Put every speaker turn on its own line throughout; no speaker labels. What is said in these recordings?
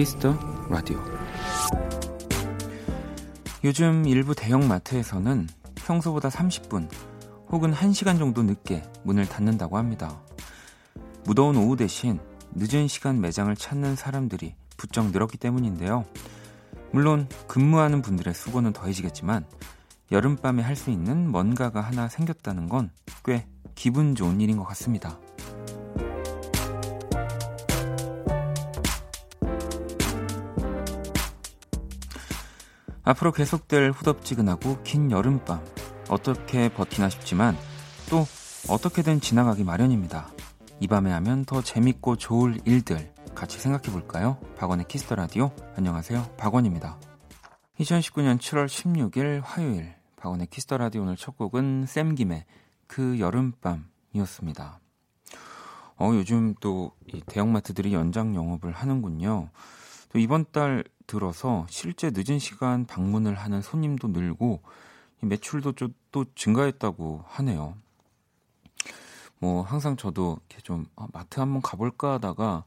Kiss the Radio 요즘 일부 대형 마트에서는 평소보다 30분 혹은 1시간 정도 늦게 문을 닫는다고 합니다. 무더운 오후 대신 늦은 시간 매장을 찾는 사람들이 부쩍 늘었기 때문인데요. 물론 근무하는 분들의 수고는 더해지겠지만 여름밤에 할 수 있는 뭔가가 하나 생겼다는 건 꽤 기분 좋은 일인 것 같습니다. 앞으로 계속될 후덥지근하고 긴 여름밤 어떻게 버티나 싶지만 또 어떻게든 지나가기 마련입니다. 이 밤에 하면 더 재밌고 좋을 일들 같이 생각해 볼까요? 박원의 Kiss the Radio. 안녕하세요. 박원입니다. 2019년 7월 16일 화요일 박원의 Kiss the Radio 오늘 첫 곡은 샘김의 그 여름밤이었습니다. 어, 요즘 또 대형마트들이 연장 영업을 하는군요. 또 이번 달 들어서 실제 늦은 시간 방문을 하는 손님도 늘고 매출도 또 증가했다고 하네요. 뭐 항상 저도 이렇게 좀 아, 마트 한번 가볼까 하다가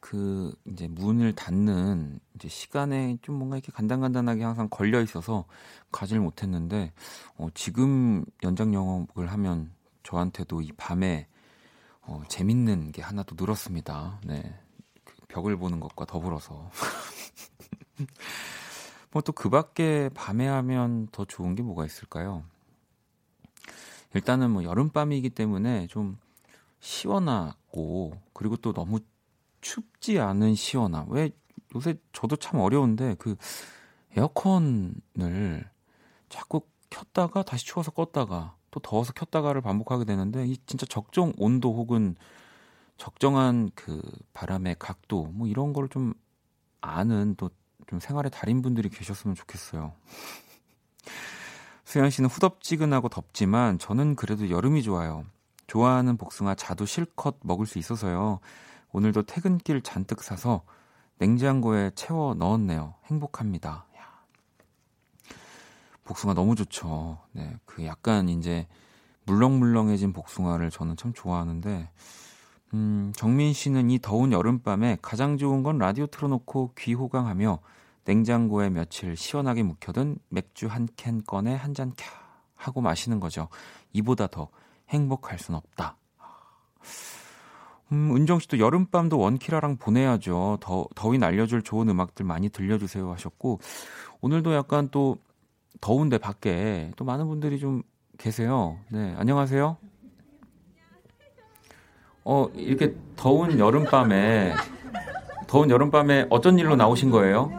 그 이제 문을 닫는 이제 시간에 좀 뭔가 이렇게 간단간단하게 항상 걸려 있어서 가지를 못했는데 어, 지금 연장 영업을 하면 저한테도 이 밤에 어, 재밌는 게 하나 도 늘었습니다. 네. 그 벽을 보는 것과 더불어서. 뭐 또 그 밖에 밤에 하면 더 좋은 게 뭐가 있을까요? 일단은 뭐 여름밤이기 때문에 좀 시원하고 그리고 또 너무 춥지 않은 시원함. 왜 요새 저도 참 어려운데 그 에어컨을 자꾸 켰다가 다시 추워서 껐다가 또 더워서 켰다가를 반복하게 되는데 이 진짜 적정 온도 혹은 적정한 그 바람의 각도 뭐 이런 걸 좀 아는 또 좀 생활의 달인 분들이 계셨으면 좋겠어요. 수현 씨는 후덥지근하고 덥지만 저는 그래도 여름이 좋아요. 좋아하는 복숭아 자도 실컷 먹을 수 있어서요. 오늘도 퇴근길 잔뜩 사서 냉장고에 채워 넣었네요. 행복합니다. 야. 복숭아 너무 좋죠. 네, 그 약간 이제 물렁물렁해진 복숭아를 저는 참 좋아하는데, 음, 정민 씨는 이 더운 여름밤에 가장 좋은 건 라디오 틀어놓고 귀 호강하며 냉장고에 며칠 시원하게 묵혀둔 맥주 한 캔 꺼내 한 잔 캬 하고 마시는 거죠. 이보다 더 행복할 순 없다. 음, 은정 씨도 여름밤도 원키라랑 보내야죠. 더, 더위 날려줄 좋은 음악들 많이 들려주세요 하셨고, 오늘도 약간 또 더운데 밖에 또 많은 분들이 좀 계세요. 네, 안녕하세요. 어, 이렇게 더운 여름밤에, 더운 여름밤에 어쩐 일로 나오신 거예요?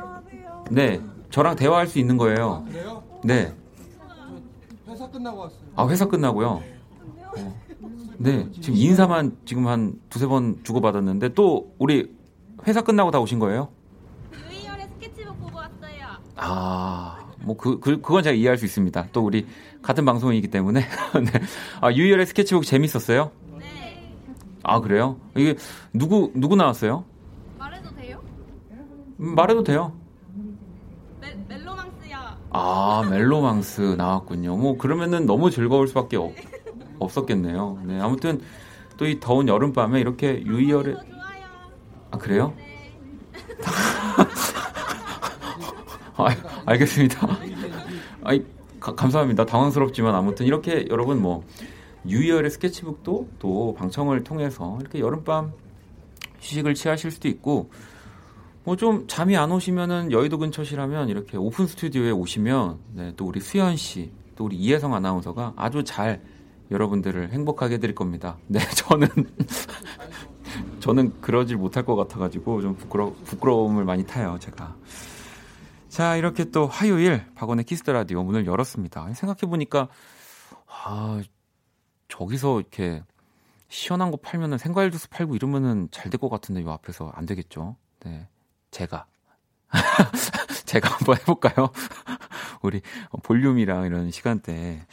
네, 저랑 대화할 수 있는 거예요.
아, 그래요?
네.
회사 끝나고 왔어요.
아, 회사 끝나고요? 어. 네, 지금 인사만 지금 한 두세 번 주고받았는데 또 우리 회사 끝나고 다 오신 거예요?
유이열의 스케치북 보고 왔어요.
아, 뭐 그, 그 그건 제가 이해할 수 있습니다. 또 우리 같은 방송이기 때문에. 네. 아, 유이열의 스케치북 재밌었어요?
네.
아, 그래요? 이게 누구 누구 나왔어요?
말해도 돼요?
음, 말해도 돼요.
멜, 멜로망스요.
아, 멜로망스 나왔군요. 뭐 그러면은 너무 즐거울 수밖에 없, 없었겠네요. 네, 아무튼 또 이 더운 여름 밤에 이렇게 유이열의
저 좋아요.
아 그래요?
네.
아, 알겠습니다. 아이, 가, 감사합니다. 당황스럽지만 아무튼 이렇게 여러분 뭐 유이열의 스케치북도 또 방청을 통해서 이렇게 여름밤 휴식을 취하실 수도 있고 뭐 좀 잠이 안 오시면은 여의도 근처시라면 이렇게 오픈 스튜디오에 오시면 네, 또 우리 수현 씨, 또 우리 이혜성 아나운서가 아주 잘 여러분들을 행복하게 해드릴 겁니다. 네, 저는 저는 그러질 못할 것 같아가지고 좀 부끄러 부끄러움을 많이 타요, 제가. 자, 이렇게 또 화요일 박원의 Kiss the Radio 문을 열었습니다. 생각해 보니까 아 저기서 이렇게 시원한 거 팔면은 생과일 주스 팔고 이러면은 잘 될 것 같은데 이 앞에서 안 되겠죠. 네, 제가 제가 한번 해볼까요? 우리 볼륨이랑 이런 시간대.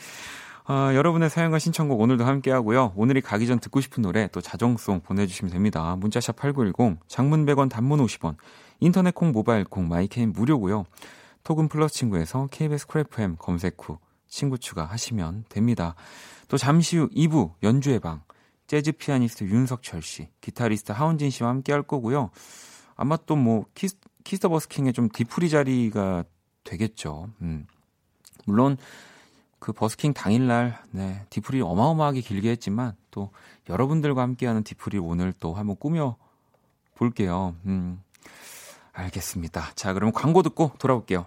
아, 여러분의 사연과 신청곡 오늘도 함께 하고요. 오늘이 가기 전 듣고 싶은 노래 또 자정송 보내주시면 됩니다. 문자 샵 8910, 장문 100원, 단문 50원, 인터넷 콩, 모바일 콩, 마이케이는 무료고요. 톡은 플러스 친구에서 KBS Cool FM 검색 후 친구 추가하시면 됩니다. 또 잠시 후 2부 연주의 방 재즈 피아니스트 윤석철 씨, 기타리스트 하운진 씨와 함께 할 거고요. 아마 또 뭐 Kiss, Kiss the 버스킹의 좀 뒤풀이 자리가 되겠죠. 음. 물론 그 버스킹 당일날 네, 뒤풀이 어마어마하게 길게 했지만 또 여러분들과 함께하는 뒤풀이 오늘 또 한번 꾸며 볼게요. 음. 알겠습니다. 자, 그럼 광고 듣고 돌아올게요.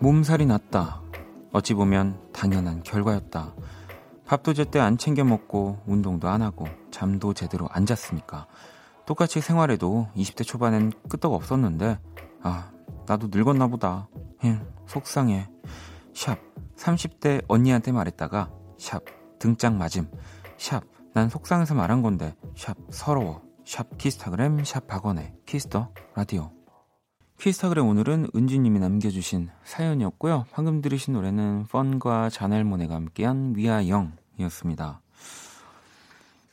몸살이 났다. 어찌 보면 당연한 결과였다. 밥도 제때 안 챙겨 먹고 운동도 안 하고 잠도 제대로 안 잤으니까 똑같이 생활해도 20대 초반엔 끄떡 없었는데 아 나도 늙었나 보다. 힝 속상해. 샵 30대 언니한테 말했다가 샵 등짝 맞음 샵 난 속상해서 말한 건데 샵 서러워 샵 키스타그램 샵 박원의 Kiss the Radio 키스타그램 오늘은 은지님이 남겨주신 사연이었고요 방금 들으신 노래는 펀과 자넬모네가 함께한 We Are Young이었습니다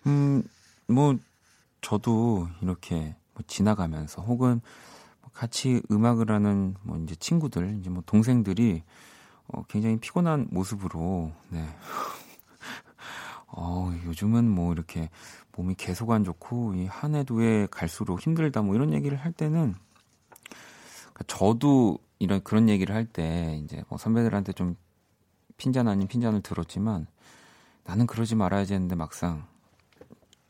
음 뭐 저도 이렇게 뭐 지나가면서 혹은 뭐 같이 음악을 하는 뭐 이제 친구들 이제 뭐 동생들이 어, 굉장히 피곤한 모습으로 네. 어, 요즘은 뭐 이렇게 몸이 계속 안 좋고 이 한 해도 에 갈수록 힘들다 뭐 이런 얘기를 할 때는 저도 이런 그런 얘기를 할 때 이제 뭐 선배들한테 좀 핀잔 아닌 핀잔을 들었지만 나는 그러지 말아야지 했는데 막상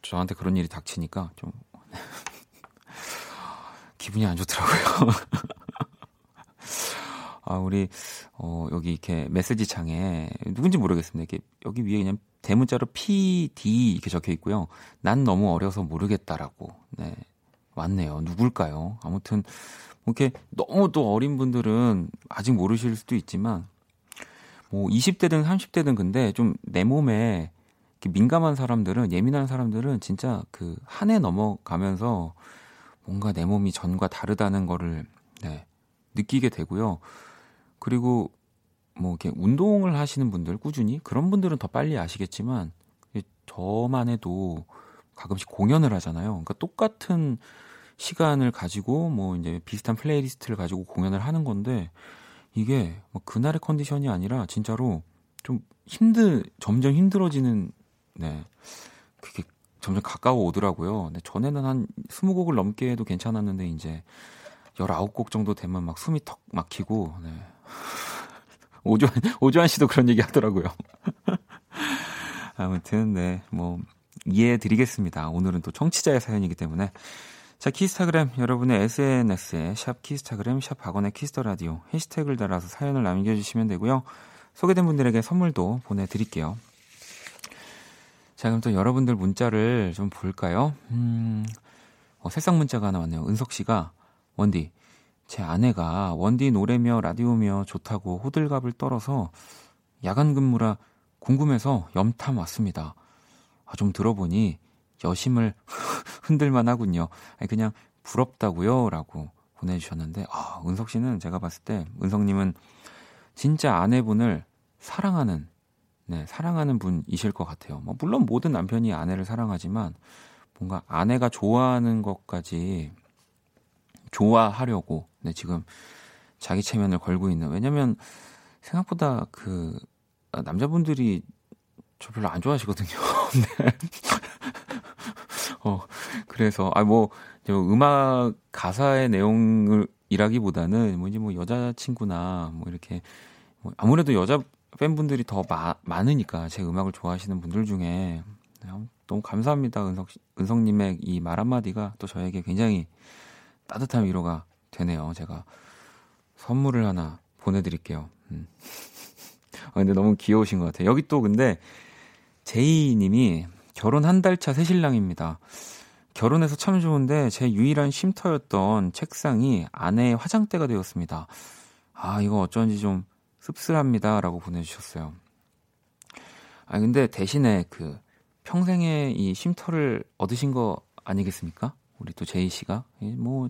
저한테 그런 일이 닥치니까 좀 기분이 안 좋더라고요. 아, 우리, 어, 여기 이렇게 메시지 창에 누군지 모르겠습니다. 이렇게 여기 위에 그냥 대문자로 PD 이렇게 적혀 있고요. 난 너무 어려서 모르겠다라고. 네. 왔네요. 누굴까요? 아무튼, 뭐 이렇게 너무 또 어린 분들은 아직 모르실 수도 있지만, 뭐 20대든 30대든 근데 좀 내 몸에 민감한 사람들은, 예민한 사람들은 진짜 그 한 해 넘어가면서 뭔가 내 몸이 전과 다르다는 거를, 네, 느끼게 되고요. 그리고 뭐 이렇게 운동을 하시는 분들 꾸준히 그런 분들은 더 빨리 아시겠지만 저만 해도 가끔씩 공연을 하잖아요. 그러니까 똑같은 시간을 가지고 뭐 이제 비슷한 플레이리스트를 가지고 공연을 하는 건데 이게 뭐 그날의 컨디션이 아니라 진짜로 좀 힘들 점점 힘들어지는 네 그게 점점 가까워 오더라고요. 근데 전에는 한 20곡을 넘게 해도 괜찮았는데 이제 19곡 정도 되면 막 숨이 턱 막히고 네. 오조환, 오조환 씨도 그런 얘기 하더라고요. 아무튼, 네, 뭐, 이해해 드리겠습니다. 오늘은 또 청취자의 사연이기 때문에. 자, 키스타그램, 여러분의 SNS에 샵 키스타그램, 샵 박원의 Kiss the Radio 해시태그를 달아서 사연을 남겨 주시면 되고요. 소개된 분들에게 선물도 보내 드릴게요. 자, 그럼 또 여러분들 문자를 좀 볼까요? 음, 어, 새싹 문자가 하나 왔네요. 은석 씨가, 원디, 제 아내가 원디 노래며 라디오며 좋다고 호들갑을 떨어서 야간 근무라 궁금해서 염탐 왔습니다. 아, 좀 들어보니 여심을 흔들만 하군요. 아니, 그냥 부럽다고요. 라고 보내주셨는데, 아, 은석 씨는 제가 봤을 때, 은석님은 진짜 아내분을 사랑하는, 네, 사랑하는 분이실 것 같아요. 뭐, 물론 모든 남편이 아내를 사랑하지만, 뭔가 아내가 좋아하는 것까지 좋아하려고 네, 지금 자기 체면을 걸고 있는. 왜냐면 생각보다 그 아, 남자분들이 저 별로 안 좋아하시거든요. 네. 어, 그래서, 아, 뭐, 음악 가사의 내용을 일하기보다는 뭐 이제 뭐 여자친구나 뭐 이렇게 뭐 아무래도 여자 팬분들이 더 마, 많으니까 제 음악을 좋아하시는 분들 중에 네, 너무 감사합니다. 은석, 은석님의 이 말 한마디가 또 저에게 굉장히 따뜻한 위로가 되네요. 제가 선물을 하나 보내드릴게요. 음. 아, 근데 너무 귀여우신 것 같아요. 여기 또 근데 제이님이 결혼 한 달 차 새신랑입니다. 결혼해서 참 좋은데 제 유일한 쉼터였던 책상이 아내의 화장대가 되었습니다. 아, 이거 어쩐지 좀 씁쓸합니다 라고 보내주셨어요. 아 근데 대신에 그 평생의 이 쉼터를 얻으신 거 아니겠습니까? 우리 또 제이 씨가 뭐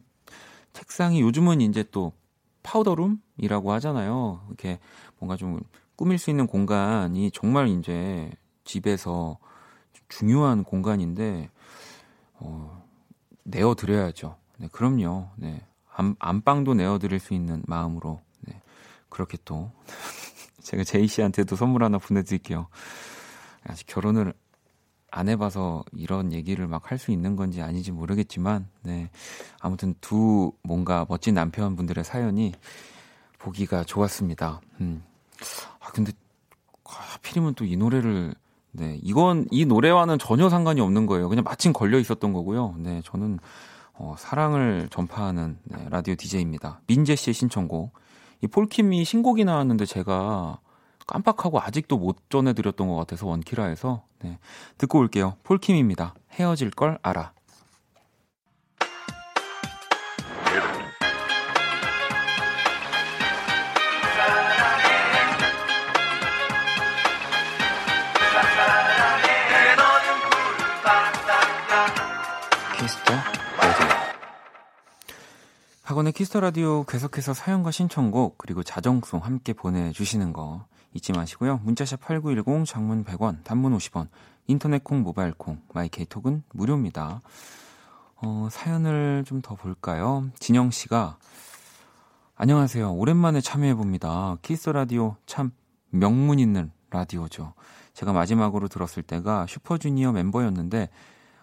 책상이 요즘은 이제 또 파우더룸이라고 하잖아요. 이렇게 뭔가 좀 꾸밀 수 있는 공간이 정말 이제 집에서 중요한 공간인데 어, 내어 드려야죠. 네, 그럼요. 네. 안, 안방도 내어 드릴 수 있는 마음으로 네. 그렇게 또 제가 제이 씨한테도 선물 하나 보내 드릴게요. 아직 결혼을 안 해봐서 이런 얘기를 막 할 수 있는 건지 아닌지 모르겠지만, 네. 아무튼 두 뭔가 멋진 남편분들의 사연이 보기가 좋았습니다. 음. 아, 근데 하필이면 또 이 노래를, 네. 이건, 이 노래와는 전혀 상관이 없는 거예요. 그냥 마침 걸려 있었던 거고요. 네. 저는, 어, 사랑을 전파하는 네, 라디오 DJ입니다. 민재 씨의 신청곡. 이 폴킴이 신곡이 나왔는데 제가 깜빡하고 아직도 못 전해드렸던 것 같아서 원키라에서 네, 듣고 올게요. 폴킴입니다. 헤어질 걸 알아. Kiss the Radio. 박원의 Kiss the Radio 계속해서 사연과 신청곡 그리고 자정송 함께 보내주시는 거 잊지 마시고요. 문자샵 8910 장문 100원, 단문 50원, 인터넷 콩, 모바일 콩, 마이 K톡은 무료입니다. 어, 사연을 좀 더 볼까요? 진영 씨가 안녕하세요. 오랜만에 참여해 봅니다. Kiss the Radio 참 명문 있는 라디오죠. 제가 마지막으로 들었을 때가 슈퍼주니어 멤버였는데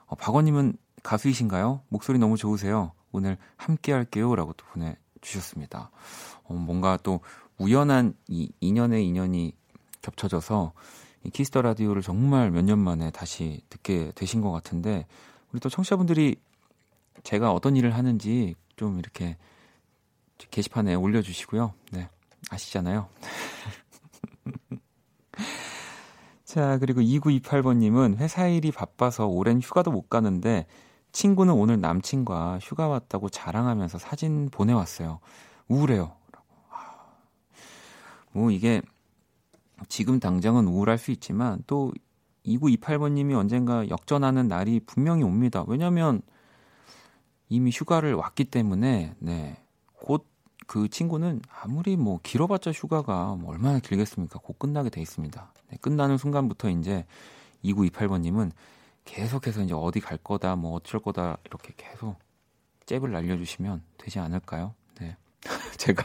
어, 박원님은 가수이신가요? 목소리 너무 좋으세요. 오늘 함께 할게요 라고 또 보내주셨습니다. 어, 뭔가 또 우연한 이 인연의 인연이 겹쳐져서 이 Kiss the Radio를 정말 몇 년 만에 다시 듣게 되신 것 같은데 우리 또 청취자분들이 제가 어떤 일을 하는지 좀 이렇게 게시판에 올려주시고요. 네, 아시잖아요. 자, 그리고 2928번님은 회사 일이 바빠서 오랜 휴가도 못 가는데 친구는 오늘 남친과 휴가 왔다고 자랑하면서 사진 보내왔어요. 우울해요. 뭐 이게 지금 당장은 우울할 수 있지만 또 2928번님이 언젠가 역전하는 날이 분명히 옵니다. 왜냐면 이미 휴가를 왔기 때문에 네. 곧 그 친구는 아무리 뭐 길어봤자 휴가가 뭐 얼마나 길겠습니까? 곧 끝나게 돼 있습니다. 네, 끝나는 순간부터 이제 2928번님은 계속해서 이제 어디 갈 거다, 뭐 어쩔 거다 이렇게 계속 잽을 날려주시면 되지 않을까요? 네, 제가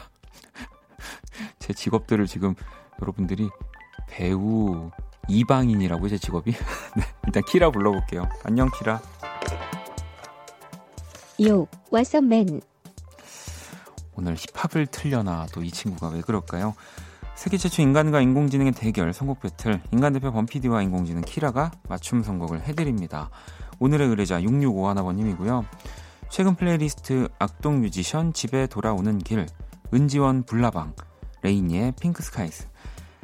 제 직업들을 지금 여러분들이 배우 이방인이라고 제 직업이 네, 일단 키라 불러볼게요. 안녕 키라.
요, what's up man.
오늘 힙합을 틀려나 또 이 친구가 왜 그럴까요? 세계 최초 인간과 인공지능의 대결 선곡 배틀 인간 대표 범피디와 인공지능 키라가 맞춤 선곡을 해드립니다. 오늘의 의뢰자 6651번님이고요. 최근 플레이리스트 악동 뮤지션 집에 돌아오는 길 은지원 불나방 LANY의 Pink Skies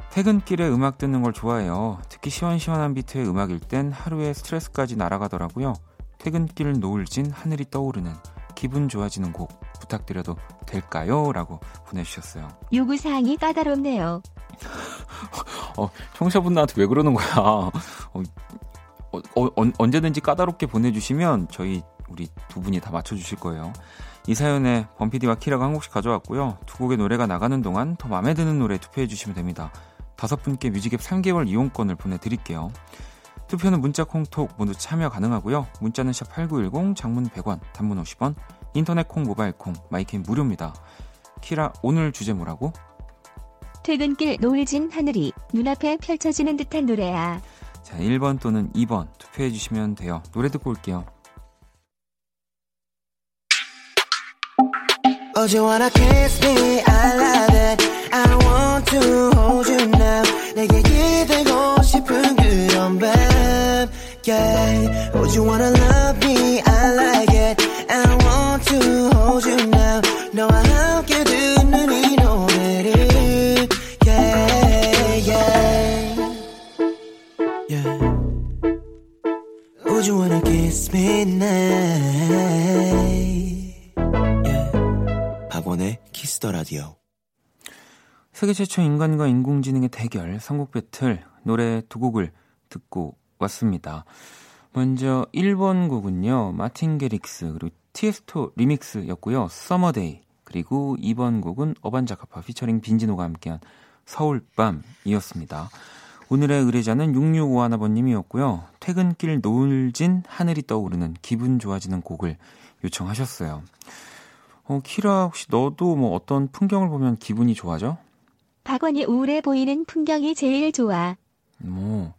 퇴근길에 음악 듣는 걸 좋아해요. 특히 시원시원한 비트의 음악일 땐 하루에 스트레스까지 날아가더라고요. 퇴근길 노을진 하늘이 떠오르는 기분 좋아지는 곡 부탁드려도 될까요? 라고 보내주셨어요.
요구사항이 까다롭네요.
어, 청취자분들한테 왜 그러는 거야? 어, 어, 어, 언제든지 까다롭게 보내주시면 저희 우리 두 분이 다 맞춰주실 거예요. 이 사연에 범피디와 키라가 한 곡씩 가져왔고요. 두 곡의 노래가 나가는 동안 더 마음에 드는 노래 투표해주시면 됩니다. 다섯 분께 뮤직앱 3개월 이용권을 보내드릴게요. 투표는 문자 콩톡 모두 참여 가능하고요. 문자는 샵 8910 장문 100원 단문 50원 인터넷 콩 모바일 콩 마이캠 무료입니다. 키라 오늘 주제 뭐라고?
퇴근길 노을진 하늘이 눈앞에 펼쳐지는 듯한 노래야.
자 1번 또는 2번 투표해 주시면 돼요. 노래 듣고 올게요. Oh, you wanna kiss me? I love it. I want to hold you now. 내게 기대고 싶은 그런 밤. Yeah. Oh, you wanna love me? I like it. Want to hold you now. 너와 함께 듣는 이 노래를. Yeah, yeah. Yeah. Would you wanna kiss me now? 박원의 키스터 라디오. 세계 최초 인간과 인공지능의 대결, 선곡 배틀, 노래 두 곡을 듣고 왔습니다. 먼저 1번 곡은요, Martin Garrix, 그리고 Tiësto remix였고요, Summer Days. 그리고 2번 곡은 어반자카파 피처링 빈지노가 함께한 서울밤이었습니다. 오늘의 의뢰자는 6651번님이었고요. 퇴근길 노을진 하늘이 떠오르는 기분 좋아지는 곡을 요청하셨어요. 어, 키라 혹시 너도 뭐 어떤 풍경을 보면 기분이 좋아져?
박원이 우울해 보이는 풍경이 제일 좋아.
뭐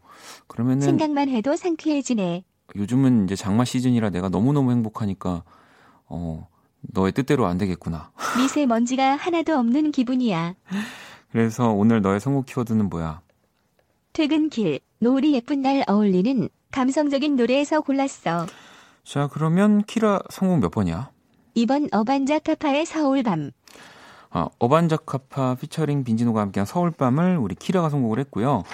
그러면은
생각만 해도 상쾌해지네.
요즘은 이제 장마 시즌이라 내가 너무너무 행복하니까 어 너의 뜻대로 안 되겠구나.
미세먼지가 하나도 없는 기분이야.
그래서 오늘 너의 선곡 키워드는 뭐야?
퇴근길, 노을이 예쁜 날 어울리는 감성적인 노래에서 골랐어.
자, 그러면 키라 선곡 몇 번이야?
2번 어반자카파의 서울밤.
아, 어반자카파 피처링 빈지노가 함께한 서울밤을 우리 키라가 선곡을 했고요.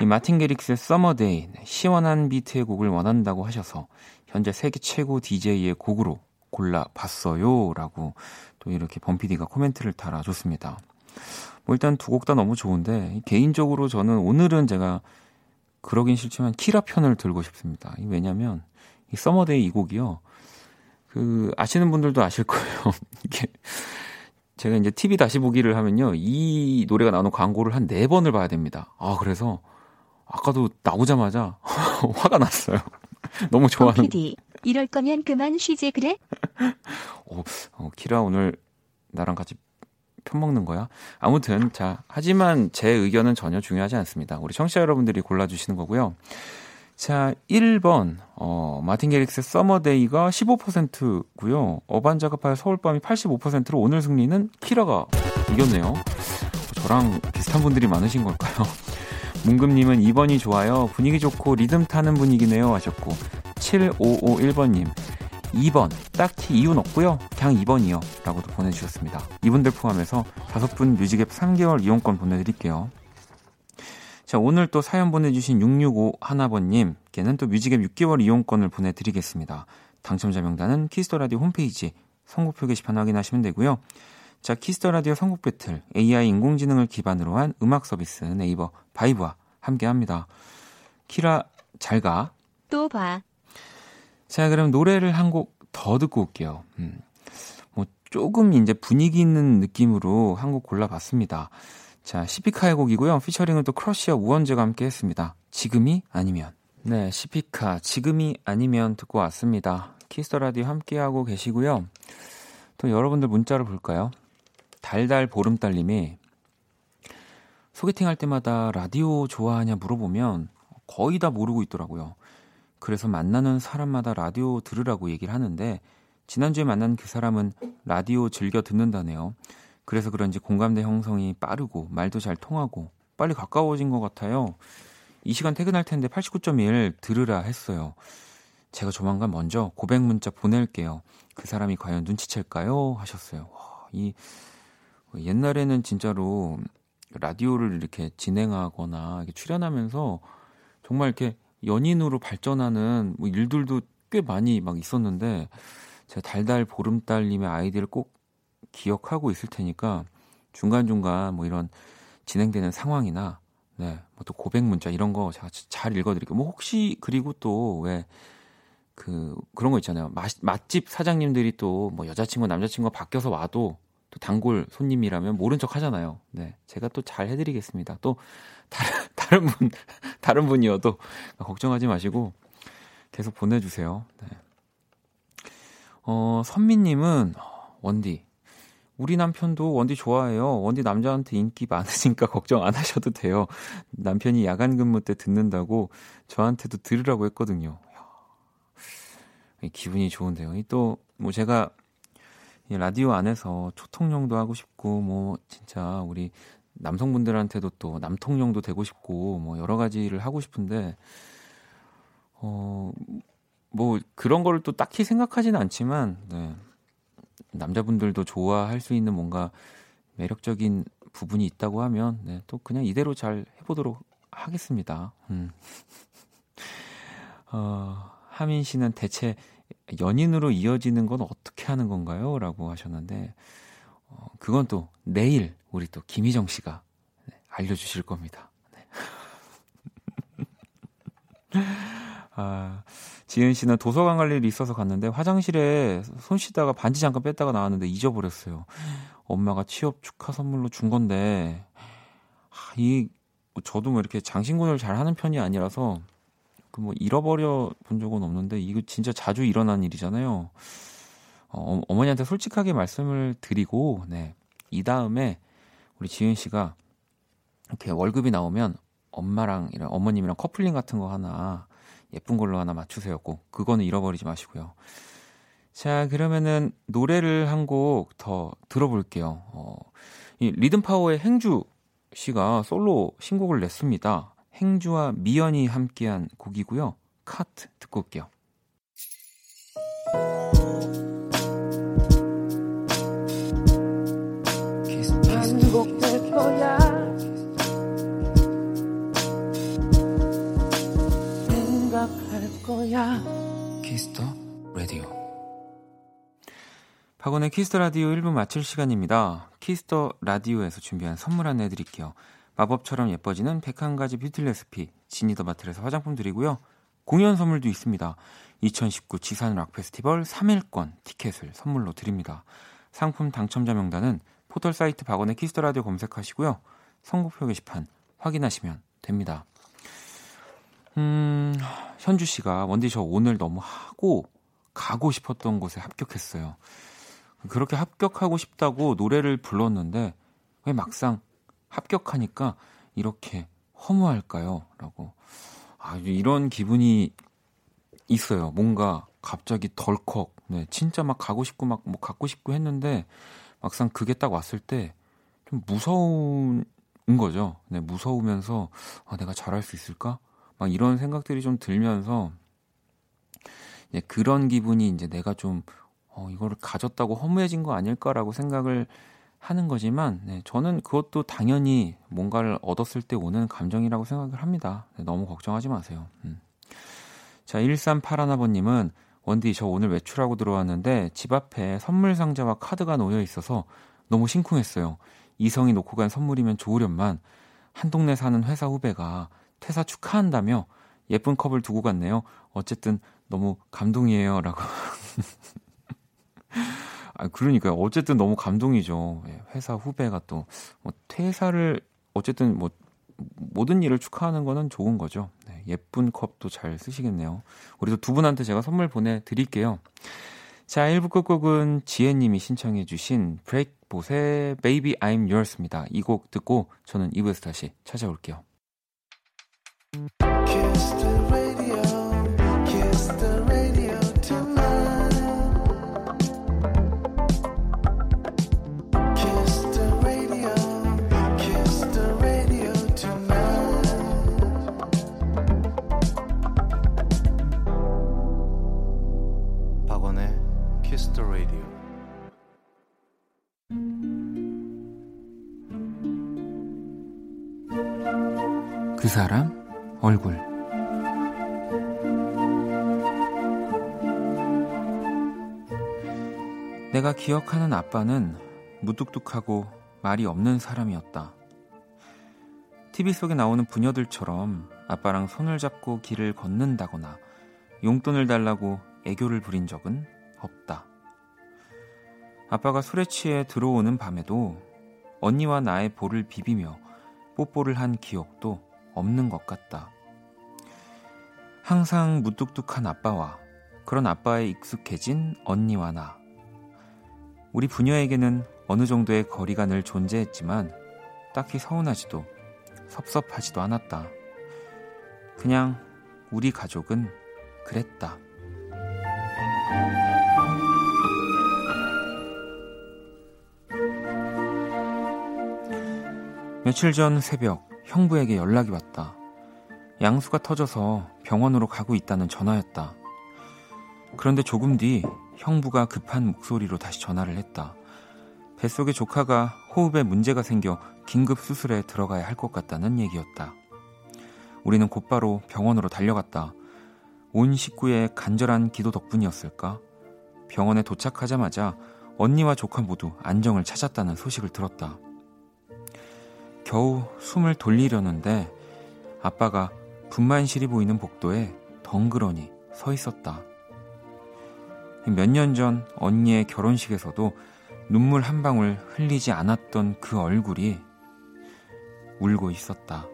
이 Martin Garrix의 Summer Days, 시원한 비트의 곡을 원한다고 하셔서 현재 세계 최고 DJ의 곡으로 골라봤어요. 라고 또 이렇게 범피디가 코멘트를 달아줬습니다. 뭐 일단 두 곡 다 너무 좋은데 개인적으로 저는 오늘은 제가 그러긴 싫지만 키라 편을 들고 싶습니다. 왜냐면 이 Summer Days 이 곡이요. 그 아시는 분들도 아실 거예요. 이게 제가 이제 TV 다시 보기를 하면요. 이 노래가 나오는 광고를 한 네 번을 봐야 됩니다. 아, 그래서 아까도 나오자마자 화가 났어요. 너무 좋아하는.
범피디, 이럴 거면 그만 쉬지 그래?
어, 어, 키라 오늘 나랑 같이 편 먹는 거야? 아무튼 자 하지만 제 의견은 전혀 중요하지 않습니다. 우리 청취자 여러분들이 골라주시는 거고요. 자 1번 어, Martin Garrix Summer Days가 15%고요. 어반자카파의 서울밤이 85%로 오늘 승리는 키라가 이겼네요. 저랑 비슷한 분들이 많으신 걸까요? 문금님은 2번이 좋아요. 분위기 좋고 리듬 타는 분위기네요 하셨고 7551번님 2번 딱히 이유는 없고요. 그냥 2번이요. 라고도 보내주셨습니다. 이분들 포함해서 다섯 분 music 앱 3개월 이용권 보내드릴게요. 자, 오늘 또 사연 보내주신 665하나번님께는 또 music 앱 6개월 이용권을 보내드리겠습니다. 당첨자 명단은 Kiss the Radio 홈페이지 선곡표 게시판 확인하시면 되고요. 자, Kiss the Radio 선곡 battle AI 인공지능을 기반으로 한 음악 서비스 네이버 VIBE와 함께 합니다. 키라 잘 가.
또 봐.
자, 그럼 노래를 한 곡 더 듣고 올게요. 음, 뭐, 조금 이제 분위기 있는 느낌으로 한 곡 골라 봤습니다. 자, CIFIKA의 곡이고요. featuring은 또 크러쉬와 우원재가 함께 했습니다. 지금이 아니면. 네, CIFIKA, 지금이 아니면 듣고 왔습니다. Kiss the Radio 함께 하고 계시고요. 또 여러분들 문자를 볼까요? 달달 보름달님이 소개팅 할 때마다 라디오 좋아하냐 물어보면 거의 다 모르고 있더라고요. 그래서 만나는 사람마다 라디오 들으라고 얘기를 하는데 지난주에 만난 그 사람은 라디오 즐겨 듣는다네요. 그래서 그런지 공감대 형성이 빠르고 말도 잘 통하고 빨리 가까워진 것 같아요. 이 시간 퇴근할 텐데 89.1 들으라 했어요. 제가 조만간 먼저 고백 문자 보낼게요. 그 사람이 과연 눈치챌까요? 하셨어요. 와, 이 옛날에는 진짜로 라디오를 이렇게 진행하거나 이렇게 출연하면서 정말 이렇게 연인으로 발전하는 뭐 일들도 꽤 많이 막 있었는데 제가 달달 보름달님의 아이디를 꼭 기억하고 있을 테니까 중간중간 뭐 이런 진행되는 상황이나 네, 뭐 또 고백 문자 이런 거 제가 잘 읽어드릴게요. 뭐 혹시 그리고 또 왜 그 그런 거 있잖아요. 맛, 맛집 사장님들이 또 뭐 여자친구 남자친구가 바뀌어서 와도 또 단골 손님이라면 모른 척 하잖아요. 네, 제가 또 잘 해드리겠습니다. 또 다른 다른 분 다른 분이어도 걱정하지 마시고 계속 보내주세요. 네. 어 선미님은 원디 우리 남편도 원디 좋아해요. 원디 남자한테 인기 많으니까 걱정 안 하셔도 돼요. 남편이 야간 근무 때 듣는다고 저한테도 들으라고 했거든요. 기분이 좋은데요. 또 뭐 제가 라디오 안에서 초통령도 하고 싶고 뭐 진짜 우리 남성분들한테도 또 남통령도 되고 싶고 뭐 여러 가지를 하고 싶은데 어 뭐 그런 거를 또 딱히 생각하지는 않지만 네. 남자분들도 좋아할 수 있는 뭔가 매력적인 부분이 있다고 하면 네, 또 그냥 이대로 잘 해보도록 하겠습니다. 음. 어, 하민 씨는 대체 연인으로 이어지는 건 어떻게 하는 건가요? 라고 하셨는데 어, 그건 또 내일 우리 또 김희정 씨가 알려주실 겁니다. 네. 아, 지은 씨는 도서관 갈 일이 있어서 갔는데 화장실에 손 씻다가 반지 잠깐 뺐다가 나왔는데 잊어버렸어요. 엄마가 취업 축하 선물로 준 건데, 아, 이, 저도 뭐 이렇게 장신구를 잘 하는 편이 아니라서, 그 뭐 잃어버려 본 적은 없는데, 이거 진짜 자주 일어난 일이잖아요. 어, 어머니한테 솔직하게 말씀을 드리고, 네. 이 다음에 우리 지은 씨가 이렇게 월급이 나오면 엄마랑 이런 어머님이랑 커플링 같은 거 하나 예쁜 걸로 하나 맞추세요. 꼭 그거는 잃어버리지 마시고요. 자, 그러면은 노래를 한 곡 더 들어볼게요. 어, 이 리듬 파워의 행주 씨가 솔로 신곡을 냈습니다. 행주와 미연이 함께한 곡이고요. 카트 듣고 올게요.
반복될 거야 생각할 거야
Kiss the Radio 박원의 Kiss the Radio 1부 마칠 시간입니다. Kiss the Radio에서 준비한 선물 안내 드릴게요. 마법처럼 예뻐지는 101가지 뷰티 레시피 지니 더 바틀에서 화장품 드리고요. 공연 선물도 있습니다. 2019 지산 락 페스티벌 3일권 티켓을 선물로 드립니다. 상품 당첨자 명단은 포털 사이트 박원의 Kiss the Radio 검색하시고요. 선곡표 게시판 확인하시면 됩니다. 음, 현주 씨가 원디 저 오늘 너무 하고 가고 싶었던 곳에 합격했어요. 그렇게 합격하고 싶다고 노래를 불렀는데 왜 막상 합격하니까 이렇게 허무할까요? 라고. 아, 이런 기분이 있어요. 뭔가 갑자기 덜컥. 네, 진짜 막 가고 싶고 막 뭐 갖고 싶고 했는데 막상 그게 딱 왔을 때 좀 무서운 거죠. 네, 무서우면서 아, 내가 잘할 수 있을까? 막 이런 생각들이 좀 들면서 예, 그런 기분이 이제 내가 좀 어, 이거를 가졌다고 허무해진 거 아닐까라고 생각을 하는 거지만 네, 저는 그것도 당연히 뭔가를 얻었을 때 오는 감정이라고 생각을 합니다. 네, 너무 걱정하지 마세요. 음. 자, 1381아버님은 원디 저 오늘 외출하고 들어왔는데 집 앞에 선물 상자와 카드가 놓여 있어서 너무 심쿵했어요. 이성이 놓고 간 선물이면 좋으련만 한 동네 사는 회사 후배가 퇴사 축하한다며 예쁜 컵을 두고 갔네요. 어쨌든 너무 감동이에요라고. 아 그러니까요. 어쨌든 너무 감동이죠. 예, 회사 후배가 또 뭐 퇴사를 어쨌든 뭐 모든 일을 축하하는 거는 좋은 거죠. 네, 예쁜 컵도 잘 쓰시겠네요. 우리도 두 분한테 제가 선물 보내드릴게요. 자, 1부 끝곡은 지혜님이 신청해주신 브레이크봇의 Baby I'm Yours입니다. 이 곡 듣고 저는 2부에서 다시 찾아올게요. 사람 얼굴 내가 기억하는 아빠는 무뚝뚝하고 말이 없는 사람이었다. TV 속에 나오는 부녀들처럼 아빠랑 손을 잡고 길을 걷는다거나 용돈을 달라고 애교를 부린 적은 없다. 아빠가 술에 취해 들어오는 밤에도 언니와 나의 볼을 비비며 뽀뽀를 한 기억도 없는 것 같다. 항상 무뚝뚝한 아빠와 그런 아빠에 익숙해진 언니와 나. 우리 부녀에게는 어느 정도의 거리가 늘 존재했지만 딱히 서운하지도 섭섭하지도 않았다. 그냥 우리 가족은 그랬다. 며칠 전 새벽 형부에게 연락이 왔다. 양수가 터져서 병원으로 가고 있다는 전화였다. 그런데 조금 뒤 형부가 급한 목소리로 다시 전화를 했다. 뱃속에 조카가 호흡에 문제가 생겨 긴급 수술에 들어가야 할 것 같다는 얘기였다. 우리는 곧바로 병원으로 달려갔다. 온 식구의 간절한 기도 덕분이었을까? 병원에 도착하자마자 언니와 조카 모두 안정을 찾았다는 소식을 들었다. 겨우 숨을 돌리려는데 아빠가 분만실이 보이는 복도에 덩그러니 서 있었다. 몇 년 전 언니의 결혼식에서도 눈물 한 방울 흘리지 않았던 그 얼굴이 울고 있었다.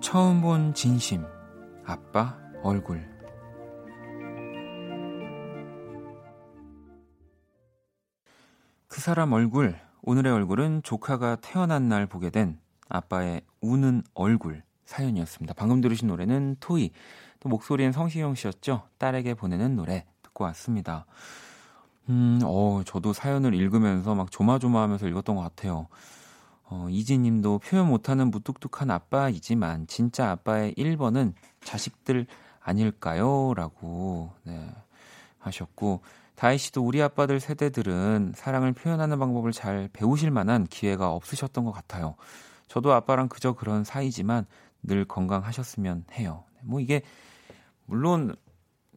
처음 본 진심, 아빠 얼굴. 그 사람 얼굴, 오늘의 얼굴은 조카가 태어난 날 보게 된 아빠의 우는 얼굴 사연이었습니다. 방금 들으신 노래는 토이, 또 목소리는 성시경 씨였죠. 딸에게 보내는 노래 듣고 왔습니다. 음, 어, 저도 사연을 읽으면서 막 조마조마하면서 읽었던 것 같아요. 어, 이지님도 표현 못하는 무뚝뚝한 아빠이지만 진짜 아빠의 1번은 자식들 아닐까요? 라고 네, 하셨고 다희 씨도 우리 아빠들 세대들은 사랑을 표현하는 방법을 잘 배우실 만한 기회가 없으셨던 것 같아요. 저도 아빠랑 그저 그런 사이지만 늘 건강하셨으면 해요. 뭐 이게 물론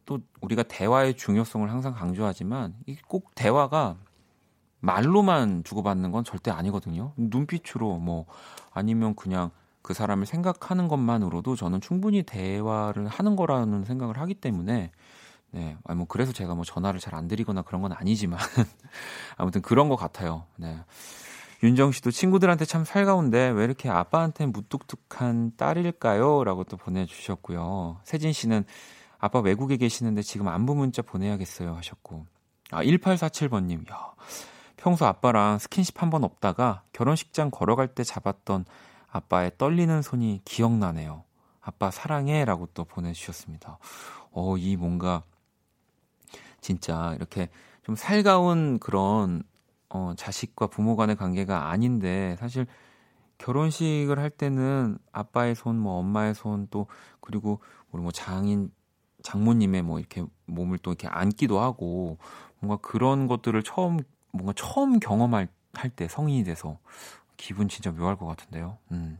또 우리가 대화의 중요성을 항상 강조하지만 꼭 대화가 말로만 주고받는 건 절대 아니거든요. 눈빛으로 뭐 아니면 그냥 그 사람을 생각하는 것만으로도 저는 충분히 대화를 하는 거라는 생각을 하기 때문에 네, 아니 뭐 그래서 제가 뭐 전화를 잘 안 드리거나 그런 건 아니지만 아무튼 그런 것 같아요. 네. 윤정 씨도 친구들한테 참 살가운데 왜 이렇게 아빠한테 무뚝뚝한 딸일까요? 라고 또 보내주셨고요. 세진 씨는 아빠 외국에 계시는데 지금 안부 문자 보내야겠어요 하셨고. 아, 1847번님. 야, 평소 아빠랑 스킨십 한 번 없다가 결혼식장 걸어갈 때 잡았던 아빠의 떨리는 손이 기억나네요. 아빠 사랑해 라고 또 보내주셨습니다. 어, 이 뭔가 진짜 이렇게 좀 살가운 그런 어, 자식과 부모 간의 관계가 아닌데 사실 결혼식을 할 때는 아빠의 손, 뭐 엄마의 손 또 그리고 우리 뭐 장인 장모님의 뭐 이렇게 몸을 또 이렇게 안기도 하고 뭔가 그런 것들을 처음 뭔가 처음 경험할 할 때 성인이 돼서 기분 진짜 묘할 것 같은데요. 음.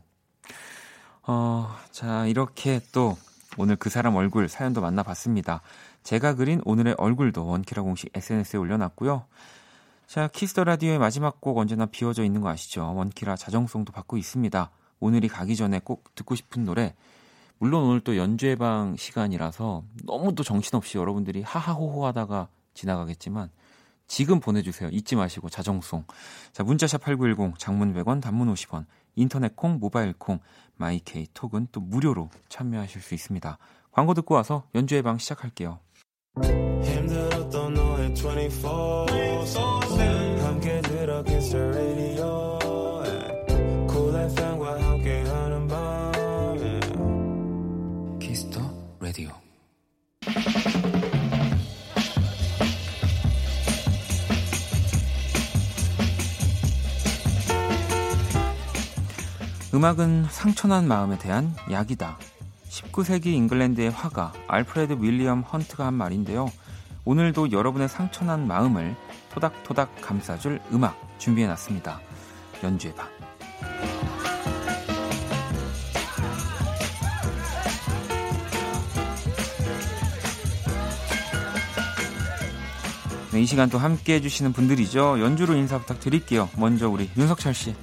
어, 자, 이렇게 또 오늘 그 사람 얼굴 사연도 만나봤습니다. 제가 그린 오늘의 얼굴도 원키라 공식 SNS에 올려놨고요. 자, Kiss the Radio의 마지막 곡 언제나 비워져 있는 거 아시죠? 원키라 자정송도 받고 있습니다. 오늘이 가기 전에 꼭 듣고 싶은 노래. 물론 오늘 또 연주회방 시간이라서 너무 또 정신없이 여러분들이 하하호호 하다가 지나가겠지만 지금 보내주세요. 잊지 마시고 자정송. 자, 문자샵 8910, 장문 100원, 단문 50원, 인터넷 콩, 모바일 콩, 마이케이 톡은 또 무료로 참여하실 수 있습니다. 광고 듣고 와서 연주회방 시작할게요.
힘들었던 너의 24 함께 들어 라디오 Cool FM과 함께하는 밤
Kiss the 라디오. 음악은 상처난 마음에 대한 약이다. 19세기 잉글랜드의 화가 알프레드 윌리엄 헌트가 한 말인데요. 오늘도 여러분의 상처난 마음을 토닥토닥 감싸줄 음악 준비해놨습니다. 연주해봐. 네, 이 시간 또 함께 해주시는 분들이죠. 연주로 인사 부탁드릴게요. 먼저 우리 윤석철 씨.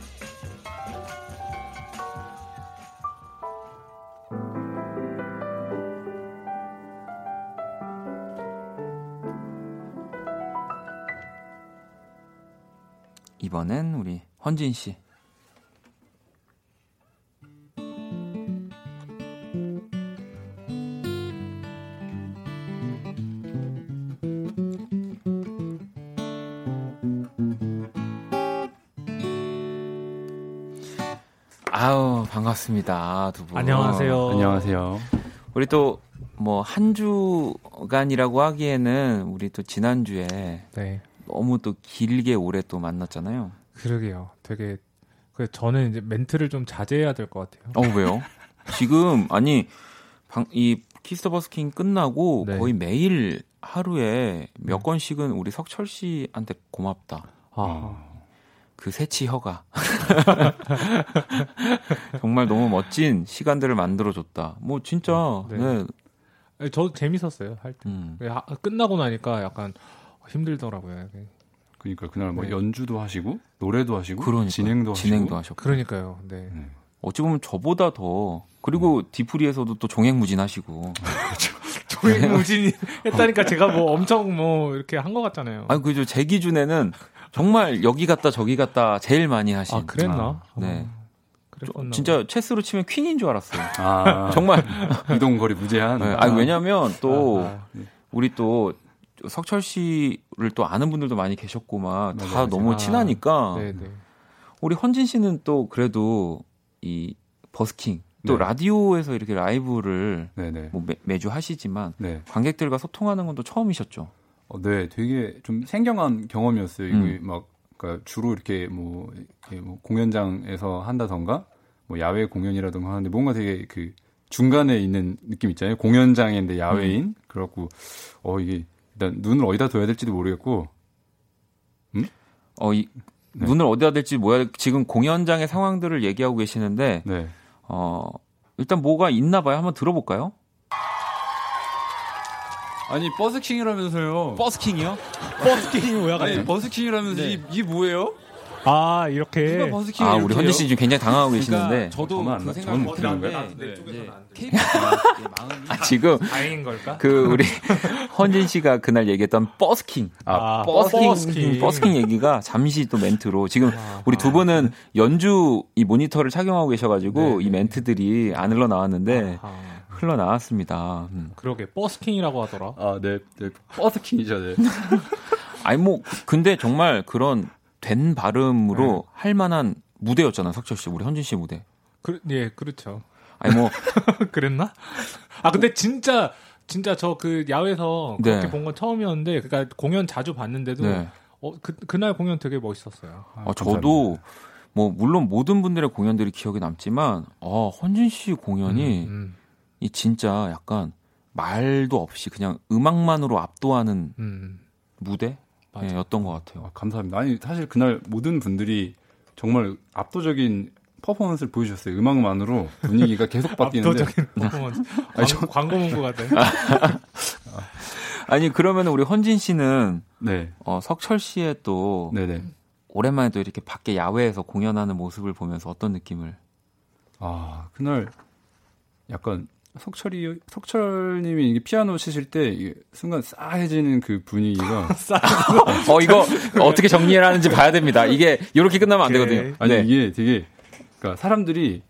헌진 씨. 아우 반갑습니다 두 분.
안녕하세요.
안녕하세요.
우리 또 뭐 한 주간이라고 하기에는 우리 또 지난 주에
네,
너무 또 길게 오래 또 만났잖아요.
그러게요. 되게 그 저는 이제 멘트를 좀 자제해야 될 것 같아요.
어 왜요? 지금 아니 방, 이 Kiss the 버스킹 끝나고
네.
거의 매일 하루에 몇 건씩은 우리 석철 씨한테 고맙다.
아,
그 세 치 혀가 정말 너무 멋진 시간들을 만들어 줬다. 뭐 진짜
네.
네.
아니, 저도 재밌었어요 할 때.
음.
하- 끝나고 나니까 약간 힘들더라고요.
그러니까 그날 뭐
네.
연주도 하시고 노래도 하시고
그러니까
진행도 하시고
진행도 하셨고
그러니까요. 네.
네.
어찌 보면 저보다 더 그리고 디프리에서도 또 종횡무진하시고
조행무진이 했다니까 제가 뭐 엄청 뭐 이렇게 한 것 같잖아요.
아니 그죠 제 기준에는 정말 여기 갔다 저기 갔다 제일 많이 하신
아, 그랬나?
네.
어, 그랬었나
진짜 체스로 치면 퀸인 줄 알았어요.
아
정말
이동 거리 무제한.
네, 아 니 왜냐면 또
아,
우리 또 석철 씨를 또 아는 분들도 많이 계셨고 막 다. 너무
아,
친하니까
네, 네.
우리 헌진 씨는 또 그래도 이 버스킹 또
네.
라디오에서 이렇게 라이브를. 뭐 매, 주 하시지만
네.
관객들과 소통하는 건 또 처음이셨죠.
어, 네, 되게 좀 생경한 경험이었어요. 이게
음.
막 그러니까 주로 이렇게 뭐, 이렇게 뭐 공연장에서 한다던가 뭐 야외 공연이라던가 하는데 뭔가 되게 그 중간에 있는 느낌 있잖아요. 공연장인데 야외인.
음.
그래갖고 어 이게 일단 눈을 어디다 둬야 될지도 모르겠고.
어, 이,
네.
눈을 어디다 댈지 뭐야 지금 공연장의 상황들을 얘기하고 계시는데
네.
어, 일단 뭐가 있나 봐요. 한번 들어볼까요?
아니 버스킹이라면서요.
버스킹이요?
버스킹이 뭐야?
아니
갑자기?
버스킹이라면서
네.
이, 이게 뭐예요?
아 이렇게
누가 버스킹
아, 우리 헌진 씨 지금 굉장히 당황하고 계시는데
그러니까 저도
저만
안그
나-
생각 못
네.
KBS가 마음이
아, 지금
다행인 걸까?
그 우리 헌진 씨가 그날 얘기했던 버스킹
아,
버스킹,
버스킹.
버스킹 얘기가 잠시 또 멘트로 지금 우리 두 분은 연주 이 모니터를 착용하고 계셔가지고
네,
이 멘트들이 안 흘러 나왔는데
아,
흘러 나왔습니다. 음.
그러게 버스킹이라고 하더라.
아, 네, 네. 버스킹이죠, 네.
아니 뭐 근데 정말 그런 된 발음으로 할 만한 무대였잖아 석철 씨 우리 헌진 씨 무대.
그, 예, 그렇죠.
아니 뭐
그랬나? 아 근데 진짜 진짜 저 그 야외에서
네.
그렇게 본건 처음이었는데 그러니까 공연 자주 봤는데도
네.
어, 그 그날 공연 되게 멋있었어요.
어, 저도 뭐 물론 모든 분들의 공연들이 기억에 남지만 어 헌진 씨 공연이
음,
이 진짜 약간 말도 없이 그냥 음악만으로 압도하는
음,
무대
맞아.
예, 였던 것 같아요.
아, 감사합니다. 아니 사실 그날 모든 분들이 정말 압도적인 퍼포먼스를 보여주셨어요. 음악만으로 분위기가 계속 바뀌는데.
압도적인 퍼포먼스. 광, 광고 문구 같아.
아니 그러면 우리 헌진 씨는
네,
어, 석철 씨의 또
네, 네.
오랜만에 또 이렇게 밖에 야외에서 공연하는 모습을 보면서 어떤 느낌을?
아 그날 약간 석철이 석철님이 이게 피아노 치실 때 순간 싸해지는 그 분위기가
어 이거 어떻게 정리를 하는지 봐야 됩니다. 이게 이렇게 끝나면 안 되거든요.
아니
네.
이게 되게 그러니까 사람들이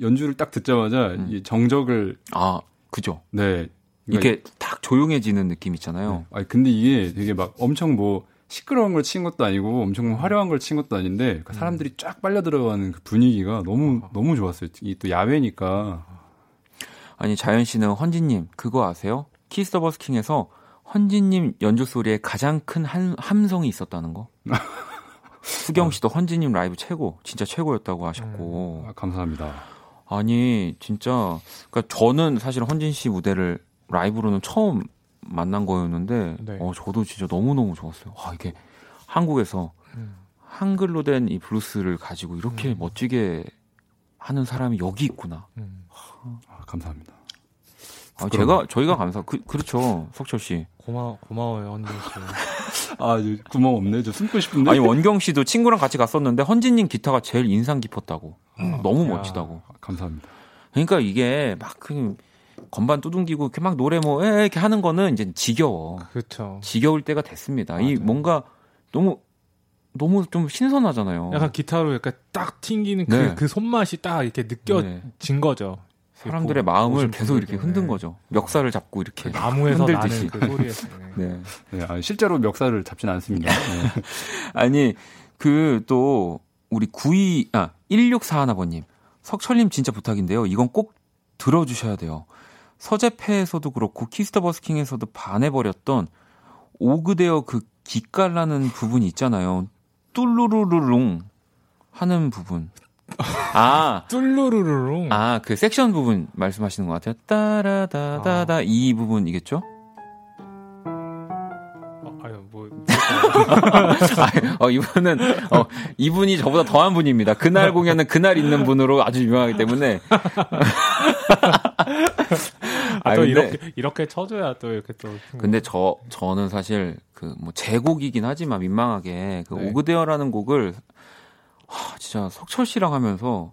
연주를 딱 듣자마자
음.
이 정적을
아 그죠.
네 그러니까
이게 딱 조용해지는 느낌 있잖아요.
네. 아니 근데 이게 되게 막 엄청 뭐 시끄러운 걸 친 것도 아니고 엄청 화려한 걸 친 것도 아닌데 그 사람들이 쫙 빨려 들어가는 그 분위기가 너무 너무 좋았어요. 이 또 야외니까
아니 자연 씨는 헌진님 그거 아세요? Kiss the 버스킹에서 헌진님 연주 소리에 가장 큰 한, 함성이 있었다는 거. 수경 씨도 헌진님 라이브 최고, 진짜 최고였다고 하셨고.
아, 감사합니다.
아니 진짜 그러니까 저는 사실 헌진 씨 무대를 라이브로는 처음 만난 거였는데,
네.
어 저도 진짜 너무 너무 좋았어요. 와 이게 한국에서
음.
한글로 된 이 블루스를 가지고 이렇게 멋지게 하는 사람이 여기 있구나.
음,
아, 감사합니다.
아, 제가 저희가 감사. 그, 그렇죠, 석철 씨.
고마 고마워요 언니 씨.
아저 구멍 없네. 저 숨고 싶은데.
아니 원경 씨도 친구랑 같이 갔었는데 헌진님 기타가 제일 인상 깊었다고. 너무
야.
멋지다고.
아, 감사합니다.
그러니까 이게 막 그 건반 두둥기고 이렇게 막 노래 뭐 에, 이렇게 하는 거는 이제 지겨워.
그렇죠.
지겨울 때가 됐습니다. 이
맞아요.
뭔가 너무 너무 좀 신선하잖아요.
약간 기타로 약간 딱 튕기는 그,
네.
그 손맛이 딱 이렇게 느껴진 거죠.
사람들의
보-
마음을 계속 이렇게. 흔든
네.
거죠. 멱살을 잡고 이렇게
나무에서
흔들듯이.
그 소리에서. 네.
네.
네, 아, 실제로 멱살을 잡진 않습니다. 네.
아니 그 또 우리 92, 아, 1641번님. 석철님 진짜 부탁인데요. 이건 꼭 들어주셔야 돼요. 서재페에서도 그렇고 Kiss the 버스킹에서도 반해버렸던 오그데어 그 기깔나는 부분이 있잖아요. 뚫루루루룽 하는 부분. 아,
뚫루루루룽.
아, 그 섹션 부분 말씀하시는 것 같아요. 따라다다다 이 부분이겠죠?
어, 뭐
아, 어, 이분은, 어, 이분이 저보다 더한 분입니다. 그날 공연은 그날 있는 분으로 아주 유명하기 때문에.
아, 또
근데-
이렇게 이렇게 쳐줘야 또 이렇게 또.
근데 저 저는 사실 그 뭐 제곡이긴 하지만 민망하게 그
네.
오그데어라는 곡을 하, 진짜 석철 씨랑 하면서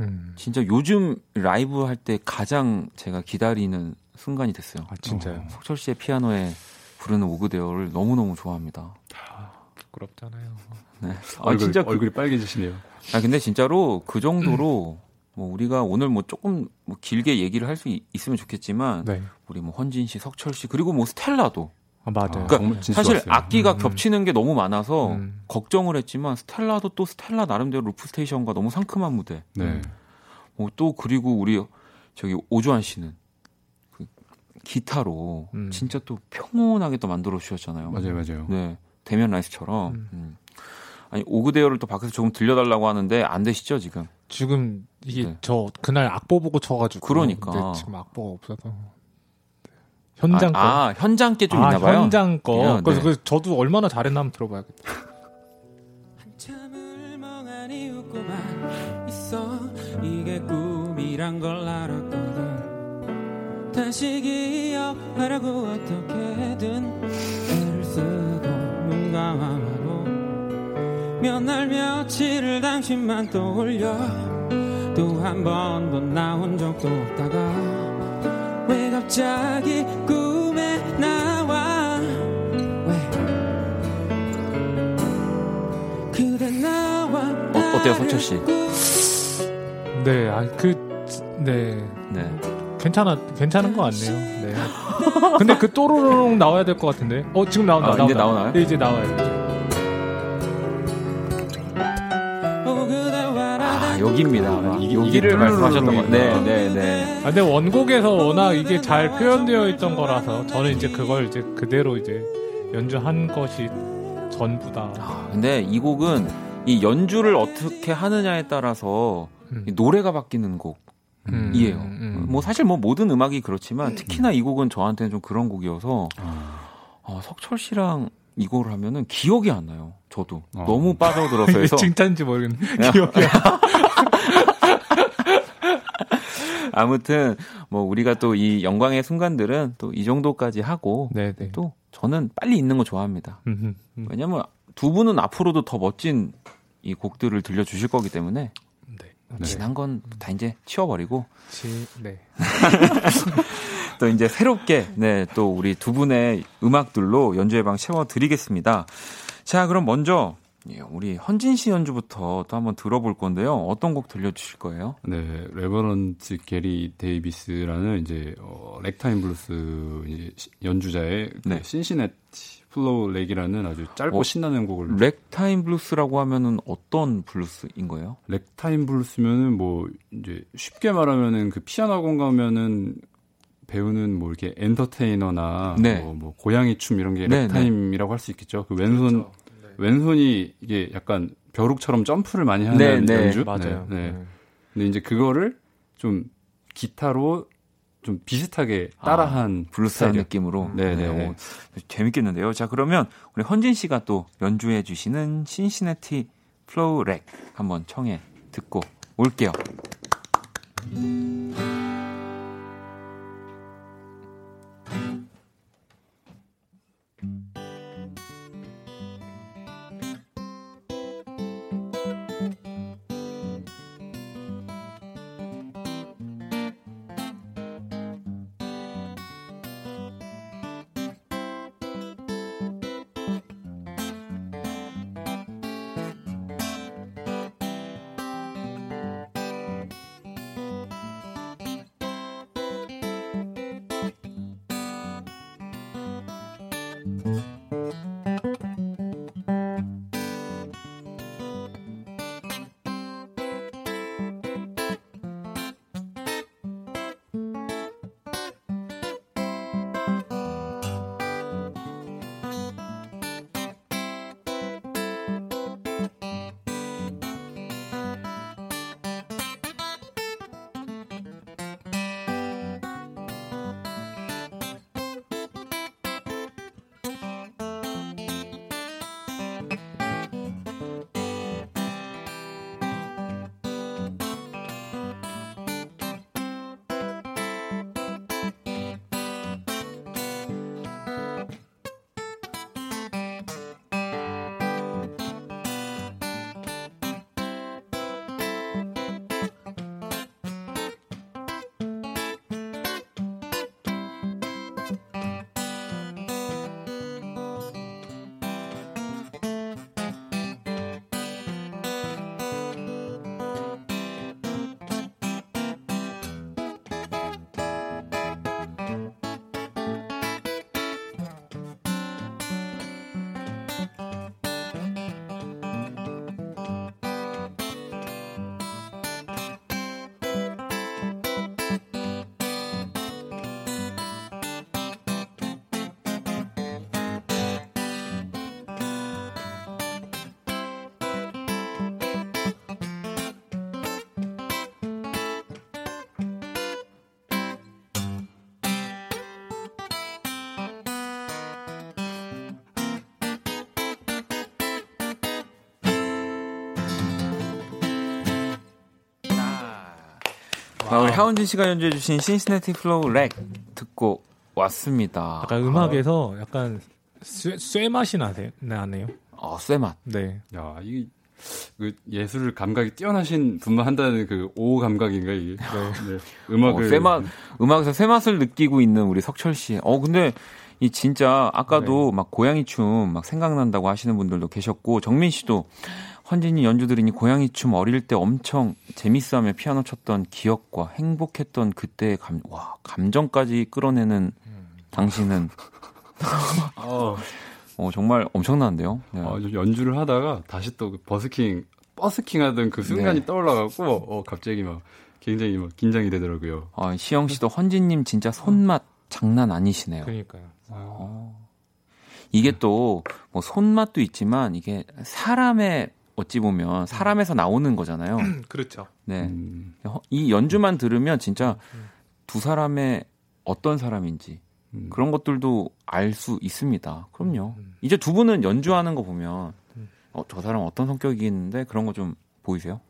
음.
진짜 요즘 라이브 할 때 가장 제가 기다리는 순간이 됐어요.
아 진짜요.
석철 씨의 피아노에 부르는 오그데어를 너무 너무 좋아합니다.
부끄럽잖아요.
네. 아
얼굴,
진짜 그,
얼굴이 빨개지시네요.
아 근데 진짜로 그 정도로 뭐 우리가 오늘 뭐 조금 뭐 길게 얘기를 할 수 있으면 좋겠지만
네.
우리 뭐 헌진 씨, 석철 씨 그리고 뭐 스텔라도
아, 맞아요.
그러니까 사실
좋았어요.
악기가
음.
겹치는 게 너무 많아서
음.
걱정을 했지만 스텔라도 또 스텔라 나름대로 loop station과 너무 상큼한 무대.
네.
어, 또 그리고 우리 저기 오주환 씨는 그 기타로
음.
진짜 또 평온하게 또 만들어 주셨잖아요.
맞아요, 맞아요.
네. 데미안 라이스처럼.
음.
음. 아니 오그데어를 또 밖에서 조금 들려달라고 하는데 안 되시죠 지금?
지금 이게
네.
저 그날 악보 보고 쳐가지고.
그러니까.
근데 지금 악보가 없어서. 현장 거.
아, 아, 현장 게 좀
아,
있나 봐요.
현장 거.
네,
그래서
네.
그 저도 얼마나 잘했나 한번 들어봐야겠다.
한참을 멍하니 웃고만 있어 이게 꿈이란 걸 알았거든 다시 기억하려고 어떻게든 애를 쓰고 눈 감아봐도 몇날 며칠을 당신만 떠올려 또 한 번도 나온 적도 없다가 왜 갑자기 꿈에 나와 왜 그대 나와
어, 어때요, 석철 씨?
네, 아, 그, 네.
네.
괜찮아, 괜찮은 것 같네요. 네. 근데 그 또로롱 나와야 될 것 같은데. 어, 지금 나온다.
아, 이제 나오나요?
네, 이제 나와요.
여기입니다.
아, 이게-
여기를
이게
말씀하셨던 거. 네. 네, 네.
아, 근데 원곡에서 워낙 이게 잘 표현되어 있던 거라서 저는 이제 그걸 이제 그대로 이제 연주한 것이 전부다.
아, 근데 이 곡은 이 연주를 어떻게 하느냐에 따라서
음.
이 노래가 바뀌는 곡이에요.
음, 음.
뭐 사실 뭐 모든 음악이 그렇지만 특히나 이 곡은 저한테는 좀 그런 곡이어서 아, 석철 씨랑 이거를 하면은 기억이 안 나요. 저도
어.
너무 빠져들어서 해서
칭찬인지 모르겠네. 기억이.
아무튼 뭐 우리가 또 이 영광의 순간들은 또 이 정도까지 하고
네, 네.
또 저는 빨리 있는 거 좋아합니다.
음, 음,
왜냐면 두 분은 앞으로도 더 멋진 이 곡들을 들려주실 거기 때문에
네.
네.
지난 건 다 이제 치워버리고
치, 네.
또 이제 새롭게 네 또 우리 두 분의 음악들로 연주의 방 채워드리겠습니다. 자 그럼 먼저 예, 우리 헌진 씨 연주부터 또 한번 들어볼 건데요. 어떤 곡 들려주실 거예요?
네, Reverend 게리 데이비스라는 이제 어, 래그타임 블루스 이제 시- 연주자의 그
네.
Cincinnati Flow Rag이라는 아주 짧고
어,
신나는 곡을
래그타임 블루스라고 하면은 어떤 블루스인 거예요?
래그타임 블루스면은 뭐 이제 쉽게 말하면은 그 피아노 학원 가면은 배우는 뭐 이렇게 엔터테이너나
네.
뭐, 뭐 고양이 춤 이런 게
네,
래그타임이라고 할 수 있겠죠. 그 왼손
그렇죠. 네.
왼손이 이게 약간 벼룩처럼 점프를 많이 하는
네, 네.
연주.
맞아요.
네, 네, 근데 이제 그거를 좀 기타로 좀 비슷하게 아, 따라한 아,
블루스한 느낌으로.
네네. 네.
오, 재밌겠는데요. 자 그러면 우리 헌진 씨가 또 연주해 주시는 Cincinnati 플로우 렉 한번 청해 듣고 올게요. 아, 우리 하헌진 씨가 연주해주신 Cincinnati Flow Rag 듣고 왔습니다.
약간 음악에서 약간 쇠, 쇠 맛이 나세요? 나네요.
어, 쇠맛.
네.
야, 이, 그 예술 감각이 뛰어나신 분만 한다는 그오 감각인가 이게. 네. 음악을
어, 쇠맛, 음악에서 쇠맛을 느끼고 있는 우리 석철 씨. 어, 근데 이 진짜 아까도
네.
막 고양이 춤 막 생각난다고 하시는 분들도 계셨고 정민 씨도 헌진이 연주 들으니 고양이 춤 어릴 때 엄청 재밌어하며 피아노 쳤던 기억과 행복했던 그때의 감, 와 감정까지 끌어내는 당신은
어,
어, 정말 엄청난데요. 네.
어, 연주를 하다가 다시 또그 버스킹 버스킹 하던 그 순간이
네.
떠올라갖고 어, 갑자기 막 굉장히 막 긴장이 되더라고요.
아, 시영 씨도 헌진님 진짜 손맛 장난 아니시네요.
그러니까요.
어. 이게 또 뭐 손맛도 있지만 이게 사람의 어찌 보면 사람에서 나오는 거잖아요.
그렇죠.
네.
음,
이 연주만 들으면 진짜 두 사람의 어떤 사람인지
음.
그런 것들도 알 수 있습니다. 그럼요.
음.
이제 두 분은 연주하는 거 보면 어, 저 사람 어떤 성격이겠는데 그런 거 좀 보이세요?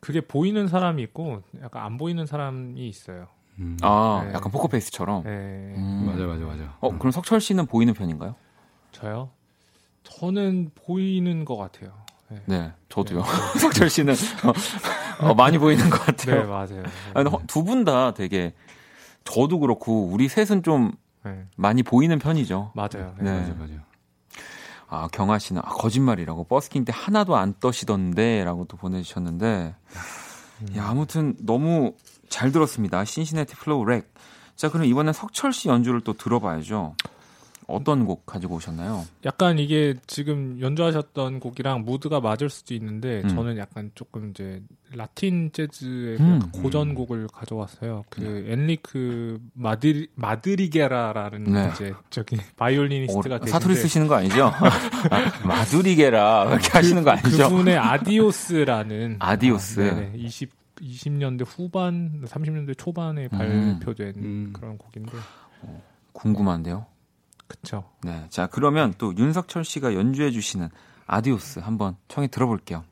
그게 보이는 사람이 있고 약간 안 보이는 사람이 있어요.
음.
아,
네.
약간 포커페이스처럼.
네.
음.
맞아 맞아 맞아.
어, 그럼 석철 씨는 보이는 편인가요?
저요? 저는 보이는 것 같아요. 네.
네, 저도요. 석철 씨는 어, 어, 많이 보이는 것 같아요.
네, 맞아요.
두분 다 되게 저도 그렇고 우리 셋은 좀
네.
많이 보이는 편이죠.
맞아요.
네.
맞아 맞아.
아 경아 씨는 아, 거짓말이라고 버스킹 때 하나도 안 떠시던데라고 또 보내주셨는데 야 아무튼 너무 잘 들었습니다. Cincinnati Flow Rag. 자 그럼 이번엔 석철 씨 연주를 또 들어봐야죠. 어떤 곡 가지고 오셨나요?
약간 이게 지금 연주하셨던 곡이랑 무드가 맞을 수도 있는데
음.
저는 약간 조금 이제 라틴 재즈의
음.
고전곡을 가져왔어요. 그 엔리크 마드리 마드리게라라는
네.
이제 저기 바이올리니스트가
어,
계신데
사투리 쓰시는 거 아니죠? 아, 마두리게라 그렇게 하시는 거 아니죠?
그분의 Adiós라는
Adiós.
아, 네네. 20 20년대 후반, 30년대 초반에
음.
발표된
음.
그런 곡인데.
궁금한데요.
그쵸.
네, 자 그러면 또 윤석철 씨가 연주해 주시는 아디오스 한번 청해 들어볼게요.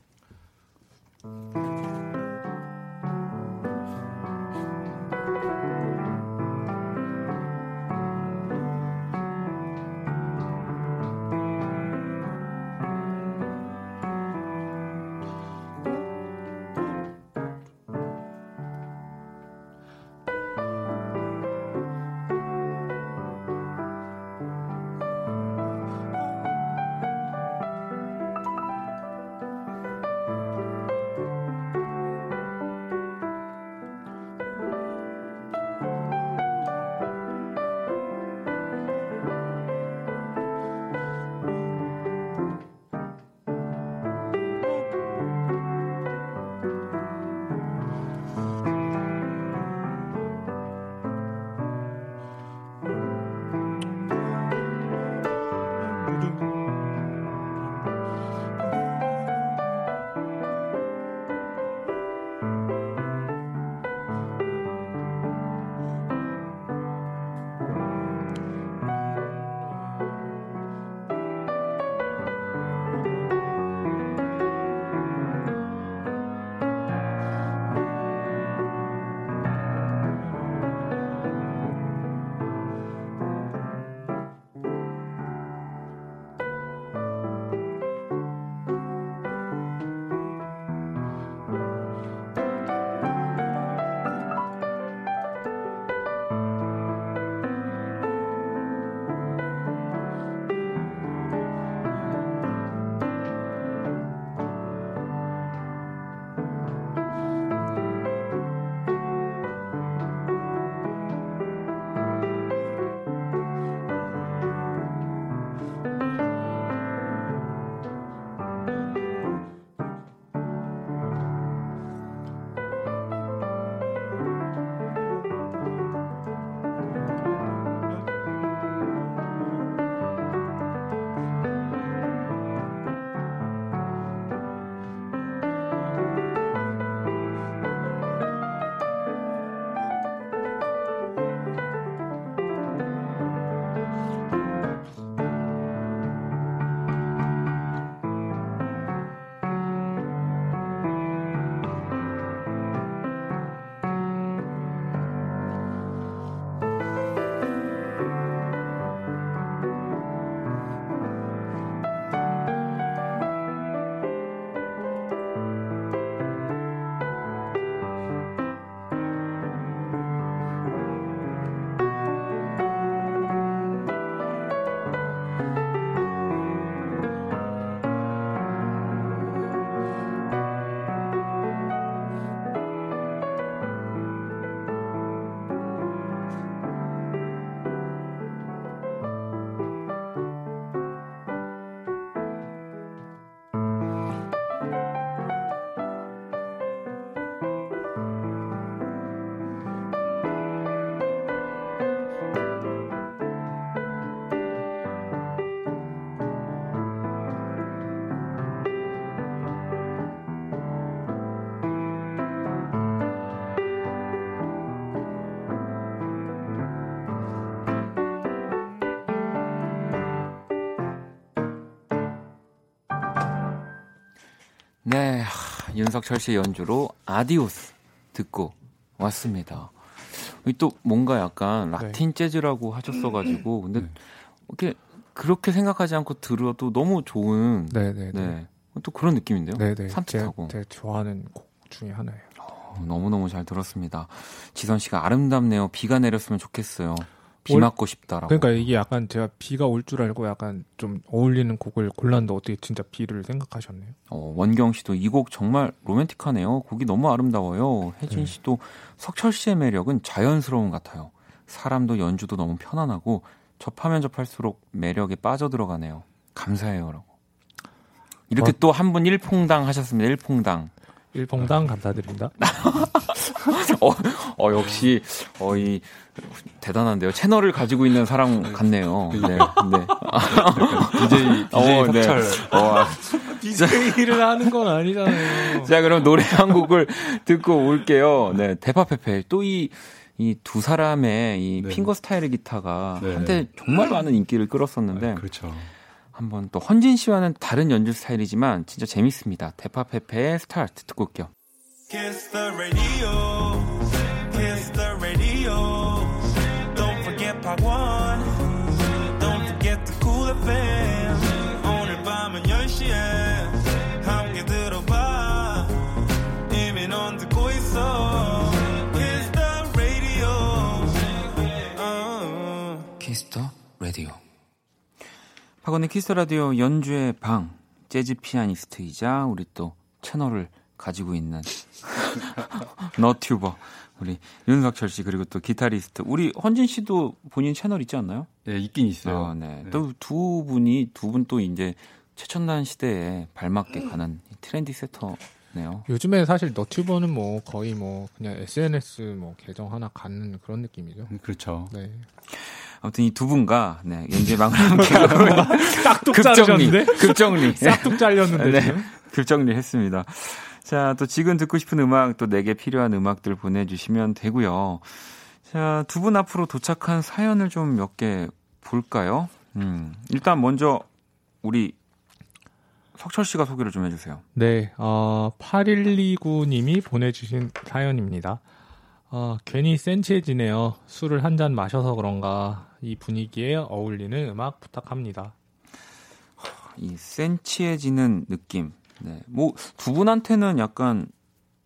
네, 하, 윤석철 씨의 연주로 Adiós 듣고 왔습니다. 이또 뭔가 약간 라틴 재즈라고 하셨어가지고 근데
네.
이렇게 그렇게 생각하지 않고 들어도 너무 좋은
네네네.
네. 또 그런 느낌인데요.
네네. 제,
산뜻하고
제 좋아하는 곡 중에 하나예요.
어, 너무 너무 잘 들었습니다. 지선 씨가 아름답네요. 비가 내렸으면 좋겠어요. 비
올-
맞고 싶다라고.
그러니까 이게 약간 제가 비가 올 줄 알고 약간 좀 어울리는 곡을 골랐는데 어떻게 진짜 비를 생각하셨네요.
어, 원경 씨도 이 곡 정말 로맨틱하네요. 곡이 너무 아름다워요. 혜진
네.
씨도 석철 씨의 매력은 자연스러움 같아요. 사람도 연주도 너무 편안하고 접하면 접할수록 매력에 빠져들어가네요. 감사해요라고. 이렇게
어.
또한 분 일퐁당 하셨습니다. 일퐁당.
일봉당 감사드립니다.
어, 어, 역시 어, 이 대단한데요. 채널을 가지고 있는 사람 같네요. 네. 네.
DJ DJ
어, 네.
석철.
어,
DJ를 하는 건 아니잖아요.
자, 그럼 노래 한 곡을 듣고 올게요. 네, 대파페페. 또 이, 이 두 사람의 이
네.
핑거 스타일의 기타가
네.
한때 정말 많은 인기를 끌었었는데,
그렇죠.
한번 또 헌진 씨와는 다른 연주 스타일이지만 진짜 재밌습니다. 대파페페의 스타트 듣고 올게요.
Kiss the radio. Kiss the radio. Don't forget Part 1. Don't forget the cool FM. 오늘 밤은 10시에 함께 들어봐. 이미 넌 듣고 있어. Kiss the radio. 어.
Kiss the Radio. 박원의 Kiss the Radio 연주의 방 재즈 피아니스트이자 우리 또 채널을 가지고 있는 너튜버 우리 윤석철 씨 그리고 또 기타리스트 우리 헌진 씨도 본인 채널 있지 않나요?
예, 있긴 있어요.
아, 네.
네.
또두 분이 두 분 또 이제 최첨단 시대에 발맞게 가는 트렌디 세터네요.
요즘에 사실 너튜버는 뭐 거의 뭐 그냥 SNS 뭐 계정 하나 갖는 그런 느낌이죠.
그렇죠.
네.
아무튼 이 두 분과 네, 연재방을 함께 하고
싹둑
급정리? 급정리.
싹둑 잘렸는데
네.
지금?
급정리 했습니다. 자, 또 지금 듣고 싶은 음악, 또 내게 필요한 음악들 보내주시면 되고요. 자, 두 분 앞으로 도착한 사연을 좀 몇 개 볼까요? 음, 일단 먼저 우리 석철 씨가 소개를 좀 해주세요.
네, 어, 8129님이 보내주신 사연입니다. 어, 괜히 센치해지네요. 술을 한 잔 마셔서 그런가 이 분위기에 어울리는 음악 부탁합니다.
이 센치해지는 느낌. 네. 뭐, 두 분한테는 약간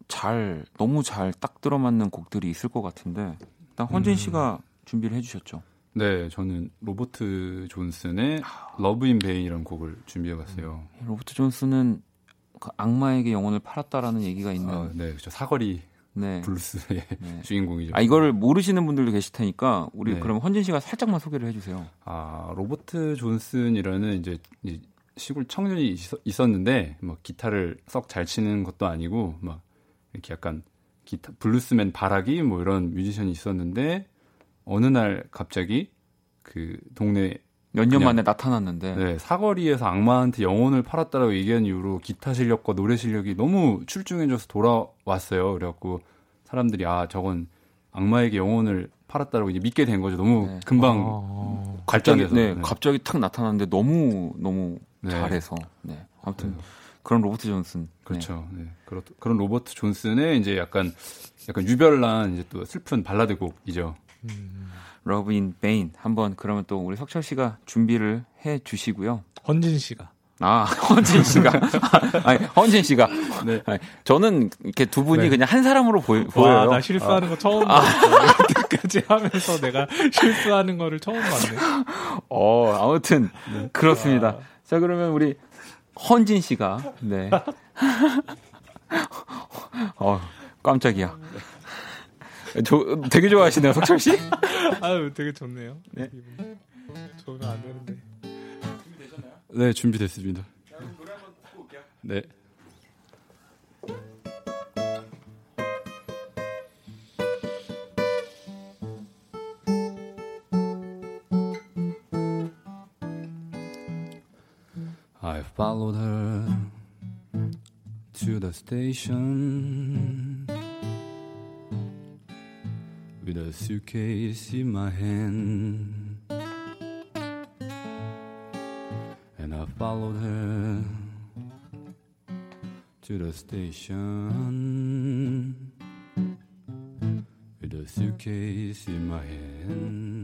잘, 너무 잘 딱 들어맞는 곡들이 있을 것 같은데, 일단 헌진
음.
씨가 준비를 해주셨죠.
네, 저는 로버트 존슨의 Love in Vain이라는 곡을 준비해 봤어요.
로버트 존스는 그 악마에게 영혼을 팔았다라는 얘기가 있는.
아, 네, 그렇죠. 사거리
네.
블루스의
네.
주인공이죠.
아, 이거를 모르시는 분들도 계실 테니까, 우리
네.
그럼 헌진 씨가 살짝만 소개를 해주세요.
아, 로버트 존슨이라는 이제 이 시골 청년이 있- 있었는데 뭐 기타를 썩 잘 치는 것도 아니고 막 이렇게 약간 기타 블루스맨 바라기 뭐 이런 뮤지션이 있었는데 어느 날 갑자기 그 동네
몇 년 만에 나타났는데.
네, 사거리에서 악마한테 영혼을 팔았다라고 얘기한 이후로 기타 실력과 노래 실력이 너무 출중해져서 돌아왔어요. 그래갖고 사람들이 아 저건 악마에게 영혼을 팔았다라고 이제 믿게 된 거죠. 너무
네.
금방
어,
갑자기. 네,
네.
갑자기 탁 나타났는데 너무, 너무
네.
잘해서. 네. 아무튼,
네.
그런 로버트 존슨. 네.
그렇죠. 네. 그렇, 그런 로버트 존슨의 이제 약간 약간 유별난 이제 또 슬픈 발라드 곡이죠.
Love in Vain 한번 그러면 또 우리 석철 씨가 준비를 해 주시고요.
헌진 씨가.
아, 헌진 씨가. 아니, 헌진 씨가.
네.
아니, 저는 이렇게 두 분이
네.
그냥 한 사람으로 보여,
와,
보여요.
나 실수하는 거 처음 봤어. 여태까지 하면서 내가 실수하는 거를 처음 봤네.
어, 아무튼 그렇습니다. 자, 그러면 우리 헌진 씨가 네. 어, 깜짝이야. 저 되게 좋아하시네요, 석철 씨?
아유, 되게 좋네요.
네.
좋으면 안 되는데.
네, 준비됐습니다. 네. Followed her to the station with a suitcase in my hand. And I followed her to the station with a suitcase in my hand.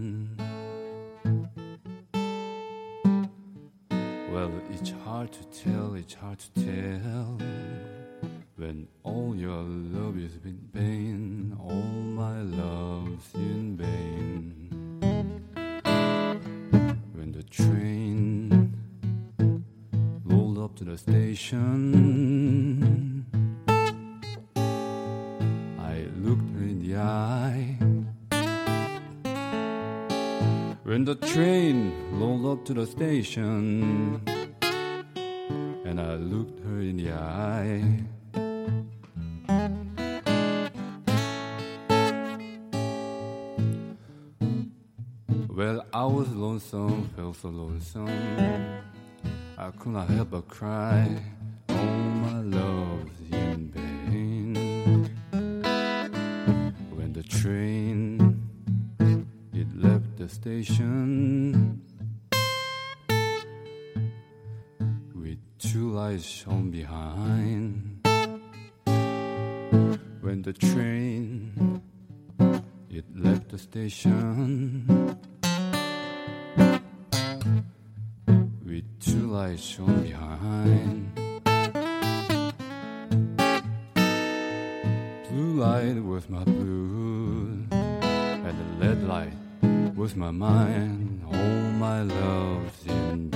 Well, it's hard to tell, it's hard to tell when all your love is in vain, all my love's in vain. When the train rolled up to the station, When the train rolled up to the station, and I looked her in the eye. Well, I was lonesome, felt so lonesome. I could not help but cry. All my love's in vain. When the train the station with two lights shone behind. When the train it left the station with two lights shone behind. Blue light was my blue, and the lead light was my mind. All my love's in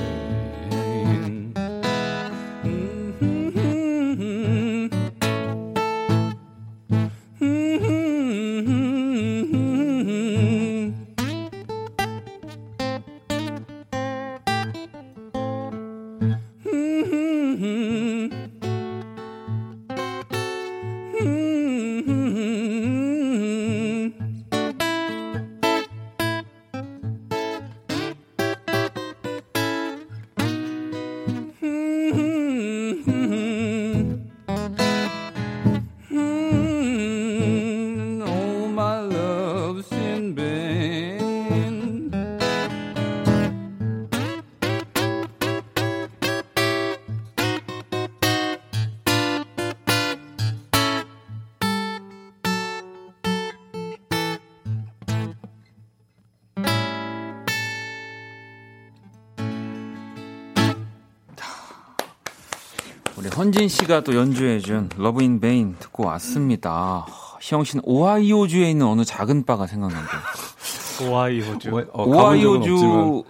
헌진 씨가 또 연주해준 Love in Vain 듣고 왔습니다. 희영 씨는 오하이오주에 있는 어느 작은 바가 생각난대요.
오하이 호주.
어, 가본 적은 없지만.
오하이오주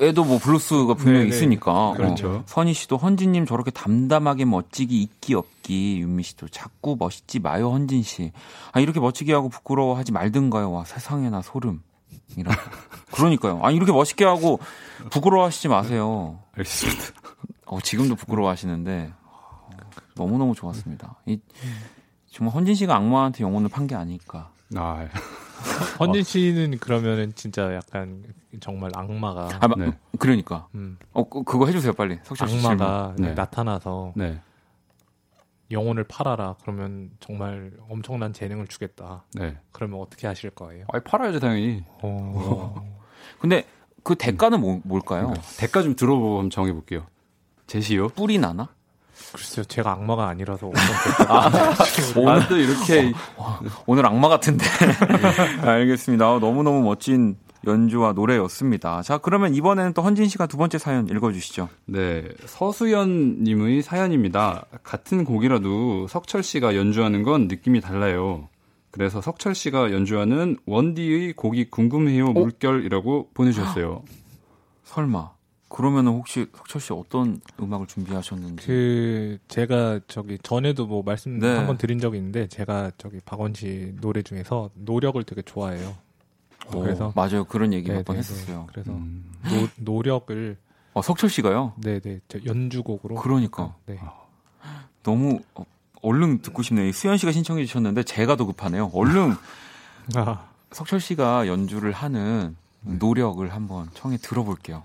에도 뭐 블루스가 분명히
네네.
있으니까.
그렇죠.
어, 선희 씨도 헌진님 저렇게 담담하게 멋지기 있기 없기. 윤미 씨도 자꾸 멋있지 마요 헌진 씨. 아 이렇게 멋지게 하고 부끄러워하지 말든가요. 와 세상에나 소름. 이라. 그러니까요. 아 이렇게 멋있게 하고 부끄러워하시지 마세요.
알겠습니다.
어, 지금도 부끄러워하시는데 어, 너무너무 좋았습니다. 이, 정말 헌진 씨가 악마한테 영혼을 판 게 아닐까.
아,
헌진 씨는 그러면은 진짜 약간 정말 악마가
아, 마-
네.
그러니까.
음,
어, 그- 그거 해주세요, 빨리.
악마가
네.
나타나서
네,
영혼을 팔아라. 그러면 정말 엄청난 재능을 주겠다.
네.
그러면 어떻게 하실 거예요?
아, 팔아야죠 당연히.
어.
근데 그 대가는 뭐, 뭘까요?
대가 좀 들어보고 한번 정해볼게요. 제시요.
뿔이 나나?
글쎄요, 제가 악마가 아니라서
오늘,
아, 또 이렇게
오늘 악마 같은데. 알겠습니다. 어, 너무너무 멋진 연주와 노래였습니다. 자, 그러면 이번에는 또 헌진 씨가 두 번째 사연 읽어주시죠.
네, 서수연 님의 사연입니다. 같은 곡이라도 석철 씨가 연주하는 건 느낌이 달라요. 그래서 석철 씨가 연주하는 원디의 곡이 궁금해요 물결이라고 보내주셨어요.
설마. 그러면은 혹시 석철 씨 어떤 음악을 준비하셨는지.
그 제가 저기 전에도 뭐 말씀
네.
한번 드린 적이 있는데 제가 저기 박원 씨 노래 중에서 노력을 되게 좋아해요.
어,
그래서
맞아요. 그런 얘기
네,
몇번
네,
했었어요.
네. 그래서
음,
노, 노력을
어, 석철 씨가요?
네네 저 연주곡으로
그러니까.
네.
너무 어, 얼른 듣고 싶네요. 수현 씨가 신청해 주셨는데 제가 더 급하네요. 얼른
아,
석철 씨가 연주를 하는 노력을 한번 청해 들어볼게요.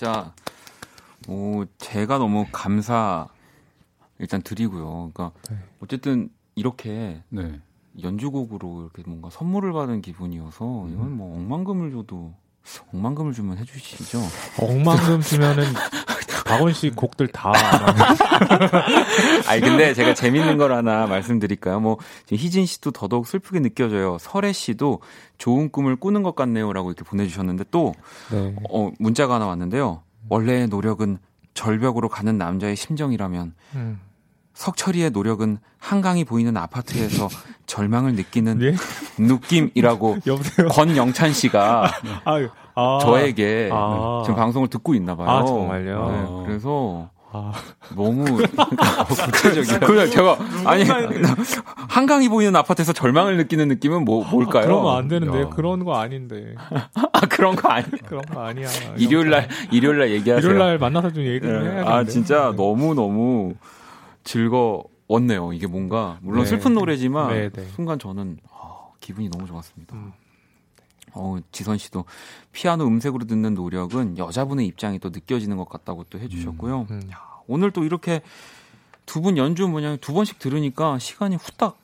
진짜, 오, 제가 너무 감사, 일단 드리고요. 그러니까,
네.
어쨌든, 이렇게
네.
연주곡으로 이렇게 뭔가 선물을 받은 기분이어서, 이건 뭐, 억만금을 줘도, 억만금을 주면 해주시죠.
억만금 주면은 박원 씨 곡들 다
아니 근데 제가 재밌는 걸 하나 말씀드릴까요? 뭐 희진 씨도 더더욱 슬프게 느껴져요. 설혜 씨도 좋은 꿈을 꾸는 것 같네요라고 이렇게 보내주셨는데 또
네.
어, 문자가 하나 왔는데요. 원래의 노력은 절벽으로 가는 남자의 심정이라면
음.
석철이의 노력은 한강이 보이는 아파트에서 절망을 느끼는
예?
느낌이라고. 권영찬 씨가
아, 아,
저에게
아.
지금 방송을 듣고 있나 봐요.
아, 정말요?
네, 그래서
아,
너무 구체적이야. 그냥 제가 아니 한강이 보이는 아파트에서 절망을 느끼는 느낌은 뭐 뭘까요?
그러면 안 되는데
야.
그런 거 아닌데
아 그런 거 아니.
그런 거 아니야.
일요일 날 일요일 날 얘기하세요.
일요일 날 만나서 좀 얘기를
네.
해야겠네.
아 진짜 너무 너무 즐거웠네요. 이게 뭔가 물론
네.
슬픈 노래지만
네, 네.
순간 저는 아, 기분이 너무 좋았습니다.
음.
어, 지선 씨도 피아노 음색으로 듣는 노력은 여자분의 입장이 또 느껴지는 것 같다고 또 해주셨고요.
음.
야, 오늘 또 이렇게 두 분 연주 뭐냐 두 번씩 들으니까 시간이 후딱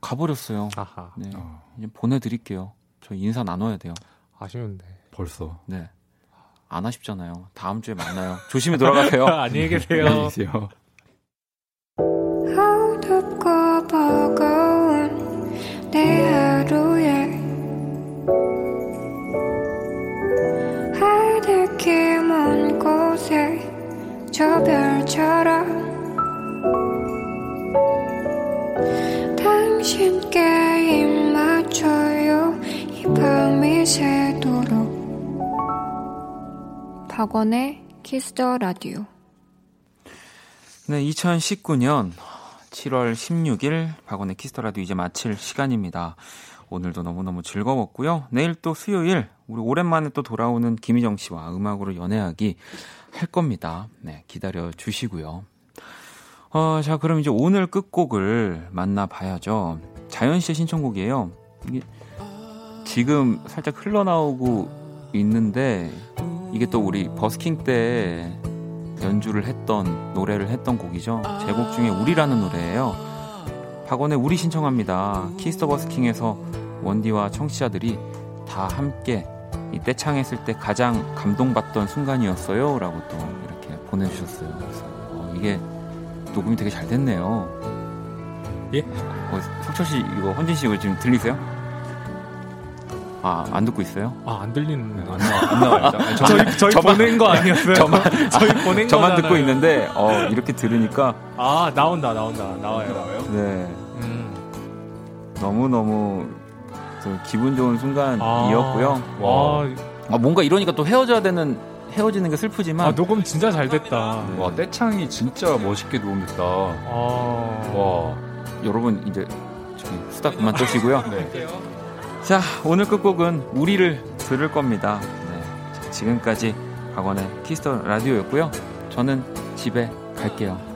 가버렸어요.
아하.
네,
어,
이제 보내드릴게요. 저희 인사 나눠야 돼요.
아쉬운데.
벌써.
네. 안 아쉽잖아요. 다음 주에 만나요. 조심히 돌아가세요.
안녕히 계세요.
안녕히 계세요.
내 하루 저 별처럼 당신께 입 맞춰요 이 밤이 새도록 박원의 Kiss the Radio
네, 2019년 7월 16일 박원의 Kiss the Radio 이제 마칠 시간입니다. 오늘도 너무너무 즐거웠고요. 내일 또 수요일 우리 오랜만에 또 돌아오는 김희정 씨와 음악으로 연애하기 할 겁니다. 네, 기다려 주시고요. 어, 자, 그럼 이제 오늘 끝곡을 만나봐야죠. 자연 씨의 신청곡이에요. 이게 지금 살짝 흘러나오고 있는데 이게 또 우리 버스킹 때 연주를 했던 노래를 했던 곡이죠. 제 곡 중에 우리라는 노래예요. 박원의 우리 신청합니다. Kiss the 버스킹에서 원디와 청취자들이 다 함께 이 떼창했을 때 가장 감동받던 순간이었어요. 라고 또 이렇게 보내주셨어요. 그래서 어, 이게 녹음이 되게 잘 됐네요.
예?
어, 석철 씨 이거 헌진 씨 이거 지금 들리세요? 아 안 듣고 있어요?
아, 안 들리는.
안 나와, 안 나와. 일단.
저희, 저희
저만-
보낸 거 아니었어요?
저만
저희 보낸
저만
거잖아요.
듣고 있는데 어, 이렇게 들으니까
아, 나온다, 나온다. 나와요.
네
음.
너무 너무 기분 좋은
아.
순간이었고요.
와,
아, 뭔가 이러니까 또 헤어져야 되는 헤어지는 게 슬프지만
아, 녹음 진짜 잘 됐다.
와, 떼창이 진짜 멋있게 녹음됐다.
아.
와.
여러분 이제 수다 그만 떠시고요.
네.
자 오늘 끝곡은 우리를 들을 겁니다. 네, 자, 지금까지 박원의 Kiss the Radio였고요. 저는 집에 갈게요.